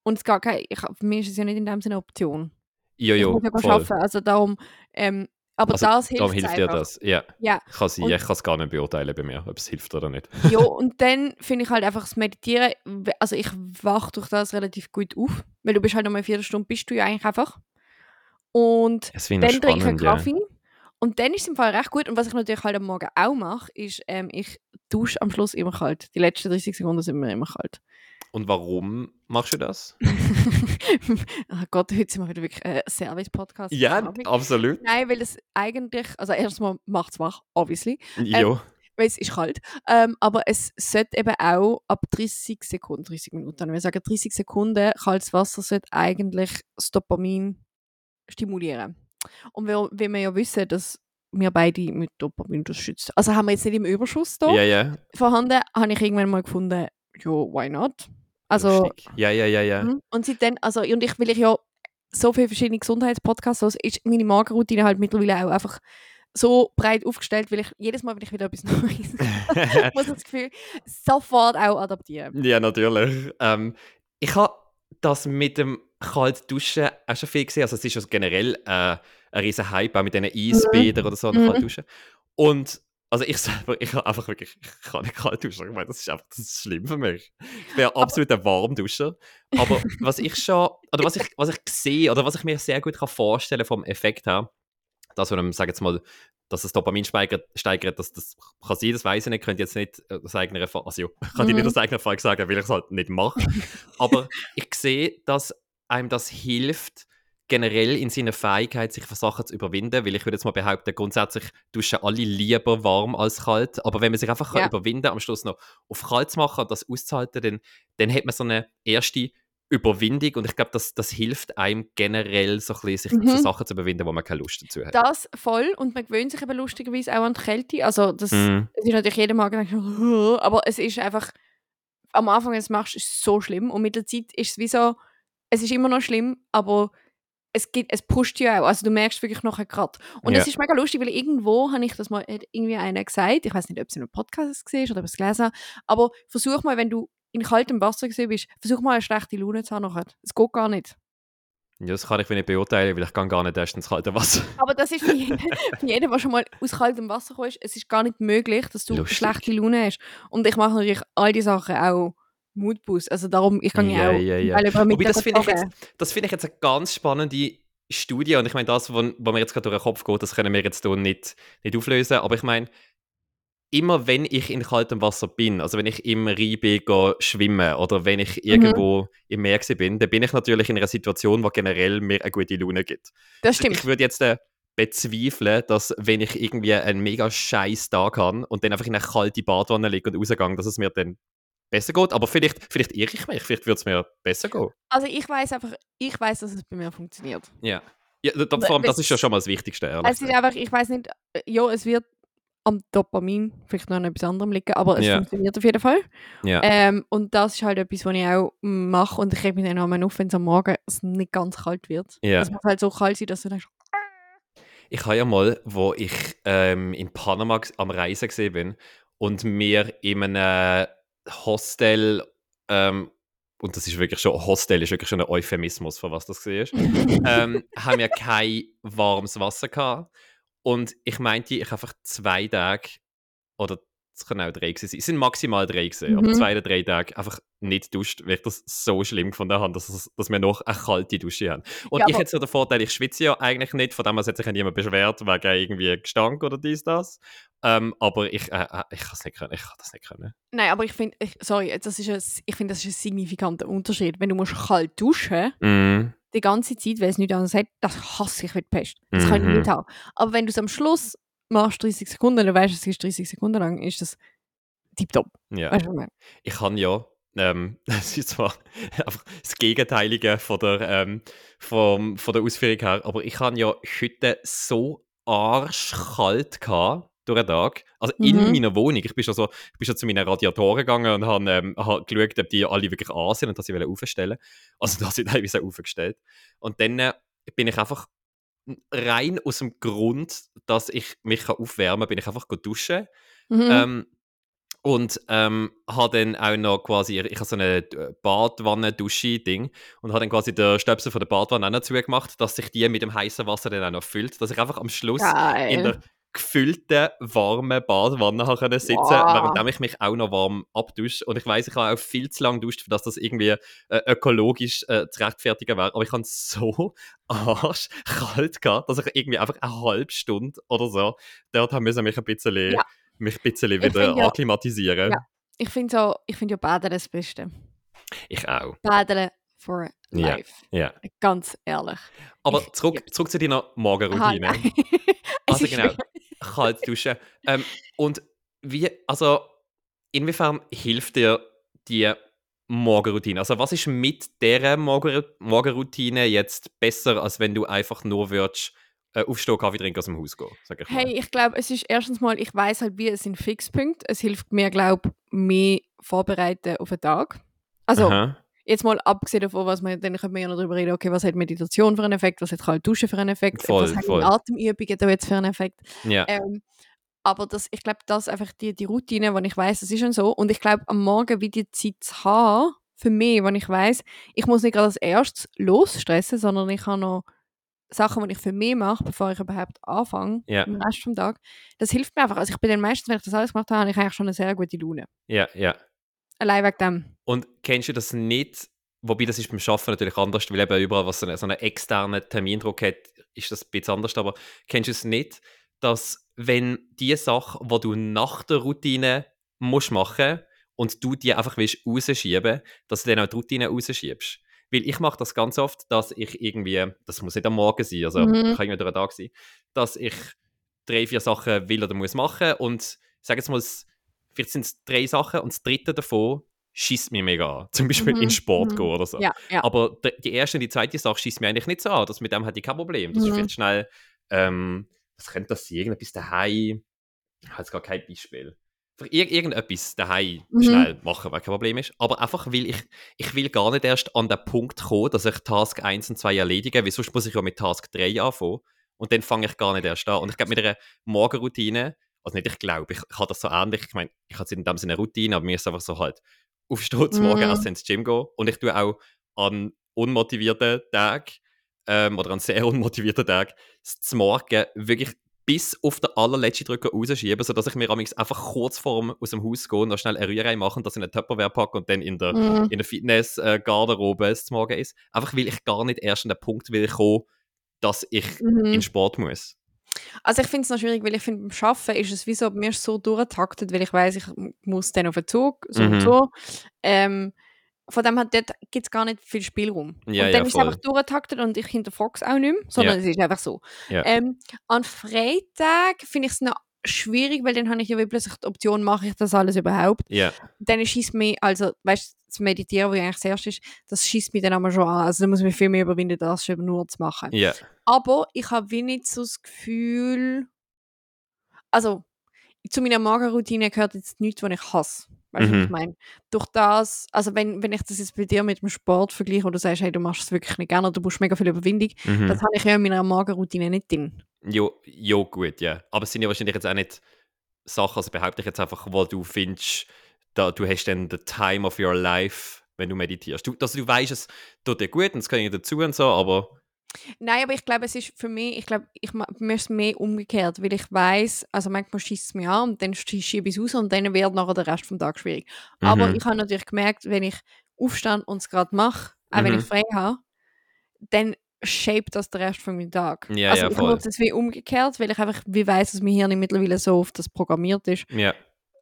und es gar keine, ich, für mich ist es ja nicht in dem Sinne eine Option. ja, ich ja, muss ja voll. arbeiten, also darum, ähm, aber Also, das hilft Darum hilft dir das. Ja, Ja, ich kann es ich gar nicht beurteilen bei mir, ob es hilft oder nicht. Ja, [laughs] und dann finde ich halt einfach das Meditieren, also ich wache durch das relativ gut auf, weil du bist halt nochmal vier Stunden, bist du ja eigentlich einfach. Und dann trinke ich einen spannend, ja. Kaffee. Und dann ist es im Fall recht gut. Und was ich natürlich halt am Morgen auch mache, ist, ähm, ich dusche am Schluss immer kalt. Die letzten 30 Sekunden sind mir immer kalt. Und warum machst du das? oh [laughs] Gott, heute sind wir wieder wirklich ein Service-Podcast. Ja, absolut. Nein, weil es eigentlich, also erstmal macht es wach, obviously. Ja. weil es ist kalt. Ähm, aber es sollte eben auch ab 30 Sekunden, 30 Minuten, wenn wir sagen 30 Sekunden, kaltes Wasser sollte eigentlich das Dopamin stimulieren. Und weil, weil wir ja wissen, dass wir beide mit Dopamin unterstützen. Also haben wir jetzt nicht im Überschuss da Ja, ja. vorhanden, habe ich irgendwann mal gefunden, ja, why not? Also. Ja, ja, ja, ja. Mhm. Und seitdem, also, und ich, weil ich ja so viele verschiedene Gesundheitspodcasts höre, ist meine Magenroutine halt mittlerweile auch einfach so breit aufgestellt, weil ich jedes Mal, wenn ich wieder etwas [laughs] Neues [laughs] muss das Gefühl sofort auch adaptieren. Ja, natürlich. Ähm, ich habe das mit dem kalten Duschen auch schon viel gesehen. Also es ist ja generell äh, ein riesen Hype, auch mit diesen Eisbädern oder so, Mhm. kalt duschen. Und also ich [laughs] selber, ich habe einfach wirklich, ich kann nicht kalt duschen. Ich meine, das ist einfach das ist schlimm für mich. Ich bin ja absolut ein Warmduscher. Aber was ich schon, oder was ich, [laughs] was ich sehe, oder was ich mir sehr gut kann vorstellen vom Effekt her, dass man, sag jetzt mal, dass das Dopamin steigert, steigert dass das kann sein, das weiß ich nicht, könnte jetzt nicht äh, aus eigener Erfahrung, also ja, [laughs] ich kann dir nicht Mhm. aus eigener Erfahrung sagen, weil ich es halt nicht mache. Aber ich sehe, dass einem das hilft, generell in seiner Fähigkeit, sich für Sachen zu überwinden, weil ich würde jetzt mal behaupten, grundsätzlich duschen alle lieber warm als kalt, aber wenn man sich einfach Ja. kann überwinden am Schluss noch auf kalt zu machen und das auszuhalten, dann, dann hat man so eine erste Überwindung und ich glaube, das, das hilft einem generell so ein bisschen, sich Mhm. für Sachen zu überwinden, wo man keine Lust dazu hat. Das voll und man gewöhnt sich eben lustigerweise auch an die Kälte. Also das Mhm. es ist natürlich jedem Mal gedacht, [laughs] aber es ist einfach am Anfang, wenn du es machst, ist es so schlimm und mit der Zeit ist es wie so, es ist immer noch schlimm, aber es gibt, es pusht ja auch, also du merkst wirklich nachher gerade. Und Ja. es ist mega lustig, weil irgendwo habe ich das mal irgendwie einer gesagt, ich weiß nicht, ob es in einem Podcast war oder ob es gelesen habe, aber versuch mal, wenn du in kaltem Wasser gesehen bist, versuch mal eine schlechte Laune zu haben nachher. Es geht gar nicht. Ja, das kann ich nicht beurteilen, weil ich kann gar nicht erst ins kalte Wasser. [laughs] Aber das ist für jeden, für jeden, der schon mal aus kaltem Wasser ist, es ist gar nicht möglich, dass du Lustig. schlechte Laune hast. Und ich mache natürlich all die Sachen auch Moodboost. Also darum, ich kann ja, Ja, auch ja, ja. weil über Wobei, Mittag das finde ich, jetzt- das finde ich jetzt eine ganz spannende Studie und ich meine, das, was wo mir jetzt gerade durch den Kopf geht, das können wir jetzt hier nicht, nicht auflösen, aber ich meine, immer wenn ich in kaltem Wasser bin, also wenn ich im Rhein bin, schwimmen oder wenn Mhm. ich irgendwo im Meer bin, dann bin ich natürlich in einer Situation, die generell mir eine gute Laune gibt. Das stimmt. Ich würde jetzt äh, bezweifeln, dass wenn ich irgendwie einen mega scheiß Tag habe und dann einfach in eine kalte Badwanne liege und rausgehe, dass es mir dann besser geht. Aber vielleicht, vielleicht irre ich mich, vielleicht würde es mir besser gehen. Also ich weiß einfach, ich weiß, dass es bei mir funktioniert. Ja. ja da, vor allem, das ist ja schon mal das Wichtigste, ehrlich Es ist gesagt. einfach, ich weiß nicht, äh, ja, es wird am Dopamin vielleicht noch an etwas anderem liegen, aber es Ja. funktioniert auf jeden Fall. Ja. Ähm, und das ist halt etwas, was ich auch mache und ich reg mich dann auch mal auf, wenn es am Morgen es nicht ganz kalt wird. Ja. Es muss halt so kalt sein, dass du denkst, Ich habe ja mal, wo ich ähm, in Panama am Reisen gesehen bin und mir in einem Hostel, ähm, und das ist wirklich schon, Hostel ist wirklich schon ein Euphemismus, für was das war, ähm, [laughs] haben wir kein warmes Wasser gehabt. Und ich meinte, ich habe einfach zwei Tage, oder es können auch drei gewesen sein, es sind maximal drei gewesen, aber Mhm. zwei oder drei Tage einfach nicht duscht, weil ich das so schlimm gefunden habe, dass, dass wir noch eine kalte Dusche haben. Und Ja, ich aber- hätte so den Vorteil, ich schwitze ja eigentlich nicht, von dem her hat sich niemand beschwert, wegen irgendwie Gestank oder dies, das. Ähm, aber ich, äh, äh, ich kann es nicht können, ich kann das nicht können. Nein, aber ich finde, ich, sorry, das ist ein, ich finde, das ist ein signifikanter Unterschied. Wenn du musst kalt duschen Mm, die ganze Zeit, weil es nicht anders hat, das hasse ich die Pest. Das kann ich nicht haben. Aber wenn du es am Schluss machst, 30 Sekunden, dann weißt du, es ist 30 Sekunden lang, ist das tipptopp. ja. Weißt du, ich? Ich kann ja, ähm, [laughs] das ist zwar einfach das Gegenteilige von der, ähm, vom, von der Ausführung her, aber ich habe ja heute so arschkalt gehabt durch den Tag. Also in Mhm. meiner Wohnung. Ich bin schon, so, ich bin schon zu meinen Radiatoren gegangen und habe ähm, hab geschaut, ob die alle wirklich an sind und dass sie wollen aufstellen Also [laughs] da sind teilweise aufgestellt. Und dann äh, bin ich einfach rein aus dem Grund, dass ich mich aufwärmen kann, bin ich einfach duschen. Mhm. Ähm, und ähm, habe dann auch noch quasi, ich habe so eine äh, Badwanne-Dusche-Ding und habe dann quasi den Stöpsel von der Badwanne auch noch zugemacht, dass sich die mit dem heißen Wasser dann auch noch füllt, dass ich einfach am Schluss Geil. in der gefüllten, warmen Badwanne habe können sitzen, Wow. während ich mich auch noch warm abdusche. Und ich weiß, ich habe auch viel zu lange duscht, dass das irgendwie äh, ökologisch äh, zu rechtfertigen wäre. Aber ich habe so [laughs] arschkalt gehabt, dass ich irgendwie einfach eine halbe Stunde oder so dort haben müssen mich ein bisschen, Ja. mich ein bisschen wieder ja- akklimatisieren. Ja. Ich finde so, ich finde ja Baden das Beste. Ich auch. Baden for life. ja. Ganz ehrlich. Aber Ich zurück, zurück zu deiner Morgenroutine. [laughs] Also genau, kalt duschen. Ähm, und wie, also inwiefern hilft dir die Morgenroutine? Also was ist mit dieser Morgen Morgenroutine jetzt besser, als wenn du einfach nur würdest äh, aufstehen, Kaffee trinken, aus dem Haus gehen, ich. Hey, ich glaube, es ist erstens mal, ich weiß halt, wie es sind Fixpunkte. Es hilft mir, glaube mehr vorbereiten auf den Tag. Also Aha. Jetzt mal abgesehen davon, was man, dann könnte man ja noch darüber reden, okay, was hat Meditation für einen Effekt, was hat kalt duschen für einen Effekt, Voll, was voll. haben Atemübungen da jetzt für einen Effekt. Ja, Ähm, aber das, ich glaube, das ist einfach die, die Routine, wenn ich weiß, es ist schon so. Und ich glaube, am Morgen wie die Zeit zu haben, für mich, wenn ich weiß, ich muss nicht gerade als erstes losstressen, sondern ich habe noch Sachen, die ich für mich mache, bevor ich überhaupt anfange, Ja. im Rest vom Tag. Das hilft mir einfach. Also ich bin dann meistens, wenn ich das alles gemacht habe, habe ich eigentlich schon eine sehr gute Laune. ja, ja. Allein wegen dem. Und kennst du das nicht? Wobei das ist beim Schaffen natürlich anders, weil eben überall, was so einen, so einen externen Termindruck hat, ist das ein bisschen anders. Aber kennst du es nicht, dass wenn die Sache, die du nach der Routine musst machen und du die einfach willst rausschieben, dass du dann auch die Routine rausschiebst? Weil ich mache das ganz oft, dass ich irgendwie, das muss nicht am Morgen sein, also Mhm. kann irgendwie durch den Tag sein, dass ich drei, vier Sachen will oder muss machen und sage jetzt mal, es- vielleicht sind es drei Sachen und das dritte davon schießt mir mega an. [laughs] Zum Beispiel Mhm, in Sport mhm. gehen oder so. Ja, ja. Aber die erste und die zweite Sache schießt mir eigentlich nicht so an. Das, mit dem hatte ich kein Problem. Das ist Mhm. vielleicht schnell, ähm, was könnte das sein? Irgendetwas daheim. Ich habe jetzt gar kein Beispiel. Ir irgendetwas daheim Mhm. schnell machen, weil kein Problem ist. Aber einfach, weil ich, ich will gar nicht erst an den Punkt kommen, dass ich Task 1 und 2 erledige, weil sonst muss ich ja mit Task 3 anfangen. Und dann fange ich gar nicht erst an. Und ich glaube, mit einer Morgenroutine, also nicht, ich glaube, ich, ich habe das so ähnlich, ich meine, ich habe in dem Sinne eine Routine, aber mir ist einfach so halt, aufstehen zum Morgen, Mhm. erst ins Gym gehen. Und ich tue auch an unmotivierten Tagen ähm, oder an sehr [laughs] unmotivierten Tagen zum Morgen wirklich bis auf den allerletzten Drücker rausschieben, sodass ich mir einfach kurz vorm aus dem Haus gehen noch schnell eine Rührei machen, das in einen Tupperware packe und dann in der, Mhm. in der Fitness-Garderobe es zum Morgen ist. Einfach weil ich gar nicht erst an den Punkt will kommen, dass ich Mhm. in Sport muss. Also ich finde es noch schwierig, weil ich finde, beim Arbeiten ist es wie so, mir ist es so durchgetaktet, weil ich weiß, ich muss dann auf den Zug, so Mhm. und so. Ähm, von dem dort gibt es gar nicht viel Spielraum. Ja, und ja, dann ist es einfach durchgetaktet und ich hinterfrage es auch nicht mehr, sondern Ja. es ist einfach so. Ja. Ähm, an Freitag finde ich es noch schwierig, weil dann habe ich ja plötzlich die Option, mache ich das alles überhaupt? Ja, Dann schießt mich, also weißt du, das Meditieren, wo ja eigentlich das erste ist, das schießt mich dann aber schon an. Also da muss ich mich viel mehr überwinden, das schon nur zu machen. ja, Aber ich habe wie nicht so das Gefühl, also zu meiner Morgenroutine gehört jetzt nichts, was ich hasse. Weißt du, was ich Mhm. meine? Durch das, also wenn, wenn ich das jetzt bei dir mit dem Sport vergleiche und du sagst, hey, du machst es wirklich nicht gerne du brauchst mega viel Überwindung, mhm. das habe ich ja in meiner Morgenroutine nicht drin. Jo, jo, gut, ja. Aber es sind ja wahrscheinlich jetzt auch nicht Sachen, also behaupte ich jetzt einfach, wo du findest, da, du hast dann the time of your life, wenn du meditierst. Du, dass du weißt, es tut dir gut und es gehört dazu und so, aber Nein, aber ich glaube, es ist für mich, ich glaube, ich ma- mir ist es mehr umgekehrt, weil ich weiß, also manchmal schießt es mich an und dann schiebe ich es raus und dann wird nachher der Rest vom Tag schwierig. Aber Mhm. ich habe natürlich gemerkt, wenn ich aufstehe und es gerade mache, auch wenn Mhm. ich frei habe, dann shaped das den Rest von meinem Tag. Ja, also ja, ich nutze es wie umgekehrt, weil ich einfach wie weiß, dass mein Hirn mittlerweile so auf das programmiert ist, ja,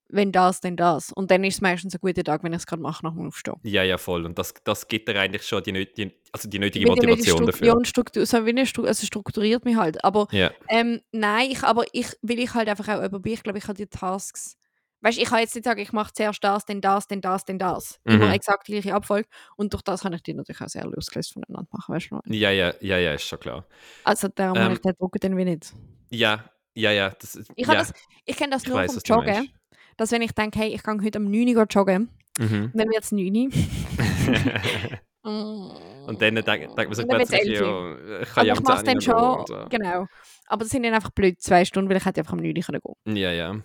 wenn das, dann das. Und dann ist es meistens ein guter Tag, wenn ich es gerade mache nach dem Aufstehen. ja, ja, voll. Und das, das gibt dir eigentlich schon die, nöt- die, also die nötige Wie die Motivation Struktur- Ja, dafür. und Struktur, so wie eine Struktur, also strukturiert mich halt. Aber Ja, ähm, nein, ich, aber ich will ich halt einfach auch über mich, ich glaube, ich habe die Tasks. Weißt ich kann jetzt nicht sagen, ich mache zuerst das, dann das, dann das, dann das. Immer Mhm. exakt die gleiche Abfolge. Und durch das kann ich die natürlich auch sehr losgelöst voneinander machen, weißt du? ja, ja, ja, ja, ist schon klar. Also darum Ähm, habe ich den Druck dann wie nicht. Ja, ja, ja. Das, ist- Ich, ja, das, ich kenne das ich nur weiss, vom Joggen, dass wenn ich denke, hey, ich gehe heute um 9 Uhr joggen, Mhm. dann wird es 9 Uhr. [laughs] Und dann denkt, man sich plötzlich, 11 Uhr. ja, ich kann ja ich am mache es 10 dann schon, so. genau. Aber das sind dann einfach blöd zwei Stunden, weil ich hätte einfach um 9 Uhr können gehen Ja, ja.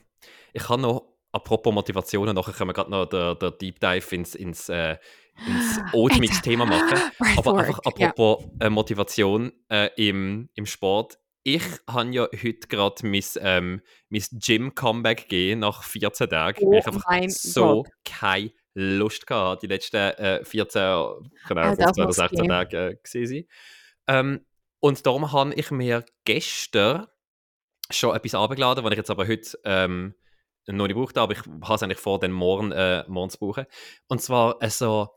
Ich kann noch, apropos Motivationen, nachher können wir gerade noch der, der Deep Dive ins, ins, äh, ins [gasps] Oatmix-Thema machen. [gasps] Aber einfach apropos äh, Motivation äh, im, im Sport. Ich habe ja heute gerade mein, ähm, mein Gym-Comeback gegeben nach 14 Tagen. Oh weil ich einfach so Gott. keine Lust gehabt, die letzten äh, 14, keine Ah, Ahnung, das 15 oder muss 16 gehen. Tage äh, gewesen sein. Ähm, und darum habe ich mir gestern schon etwas abgeladen, was ich jetzt aber heute ähm, noch nicht brauchte, aber ich habe es eigentlich vor, den morgen, äh, morgen zu brauchen. Und zwar äh, so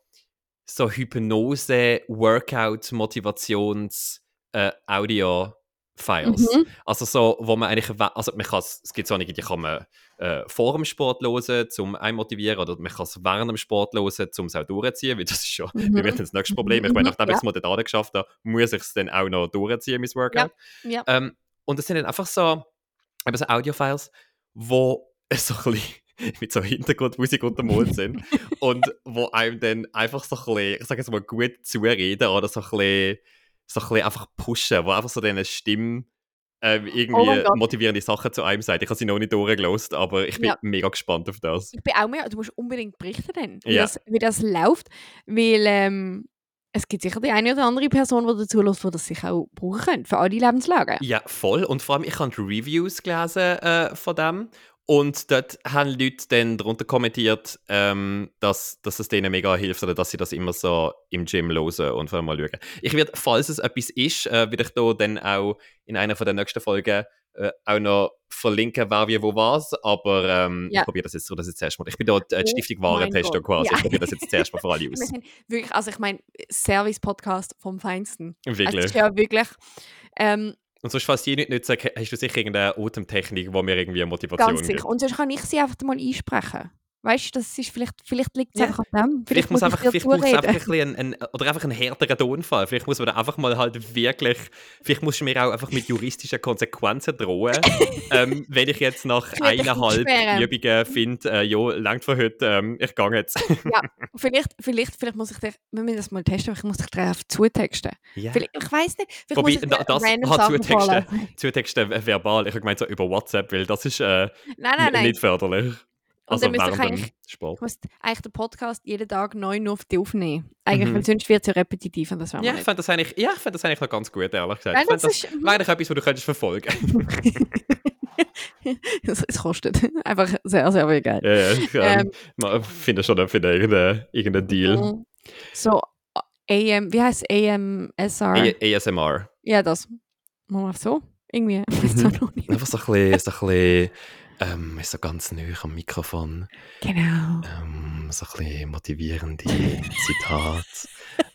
so Hypnose, Workout, Motivations, äh, Audio-Files. Mhm. Also so, wo man eigentlich, also man kann es gibt so einige, die kann man äh, vor dem Sport hören, um einen motivieren, oder man kann es während dem Sport hören, um es auch durchzuziehen, weil das ist schon Mhm. mir dann das nächste Problem. Ich meine, Mhm, nachdem ich ja. es mal dort geschafft habe, muss ich es dann auch noch durchziehen, mein Workout. Ja. Ähm, und es sind dann einfach so, eben so Audio-Files, wo [laughs] so ein bisschen mit so Hintergrundmusik untermalt sind [laughs] und wo einem dann einfach so ein bisschen, ich sage jetzt mal, gut zureden oder so ein bisschen, so ein bisschen einfach pushen, wo einfach so diese Stimme ähm, Oh irgendwie Gott. motivierende Sachen zu einem sagt. Ich habe sie noch nicht durchgelost, aber ich bin Ja. mega gespannt auf das. Ich bin auch mehr, du musst unbedingt berichten dann, wie, Ja. das, wie das läuft, weil ähm, es gibt sicher die eine oder andere Person, die dazu lässt, die das sich auch brauchen könnte, für alle Lebenslagen. Ja, voll. Und vor allem, ich habe Reviews gelesen äh, von dem. Und dort haben Leute dann darunter kommentiert, ähm, dass, dass es denen mega hilft oder dass sie das immer so im Gym hören und vor allem mal schauen. Ich werde, falls es etwas ist, äh, werde ich da dann auch in einer von der nächsten Folgen äh, auch noch verlinken, wer wie wo was. Aber ähm, Ja. ich probiere das jetzt so, das jetzt zuerst mal. Ich bin da die Oh Stiftung mein Warentester Gott. quasi. Ja. Ich probiere das jetzt zuerst mal für alle Wir [laughs] aus. wirklich, also ich meine, Service-Podcast vom Feinsten. Also Wirklich. ist ja wirklich ähm, Und sonst, falls die nicht nutzen, hast du sicher irgendeine Atemtechnik, die mir irgendwie eine Motivation ganz gibt. sicher. Und sonst kann ich sie einfach mal einsprechen. Weißt du, das ist vielleicht, vielleicht liegt es Ja. einfach an dem. Vielleicht, muss ich einfach, vielleicht zureden. einfach ein bisschen einen, einen, oder einfach einen härteren Tonfall. Vielleicht muss man da einfach mal halt wirklich, vielleicht musst du mir auch einfach mit juristischen Konsequenzen drohen, [laughs] ähm, wenn ich jetzt nach eineinhalb. Übungen finde, äh, ja, langt für heute, ähm, ich gehe jetzt. [laughs] Vielleicht, vielleicht, vielleicht muss ich dich, wir müssen das mal testen, aber ich muss dich darauf zutexten. ja. Vielleicht, ich weiß nicht, vielleicht Wobei, muss ich da- das random hat Sachen zutexten. Zutexten verbal, ich habe gemeint so über WhatsApp, weil das ist äh, Nein, nein, nein. nicht förderlich. Also dann müsste ich eigentlich- Sport. Eigentlich den Podcast jeden Tag neu nur auf dich aufnehmen. Eigentlich, Mhm. weil sonst wird es ja repetitiv und das Ja, ich fand das eigentlich, ja, ich fand das eigentlich noch ganz gut, ehrlich gesagt. Nein, das das, ist- wäre eigentlich etwas, was du könntest verfolgen [laughs] es, es kostet. [laughs] Einfach sehr, sehr viel Geld. Ja, ja, ich ähm, Ähm, finde schon finde irgendeinen irgendeinen Deal. So, AM, wie heißt AMSR? A- ASMR. ja, das. Machen wir so? Irgendwie. Mhm. Einfach so ein bisschen, so, ein bisschen ähm, so ganz nah am Mikrofon. Genau. Ähm, so ein bisschen motivierende [laughs] Zitate,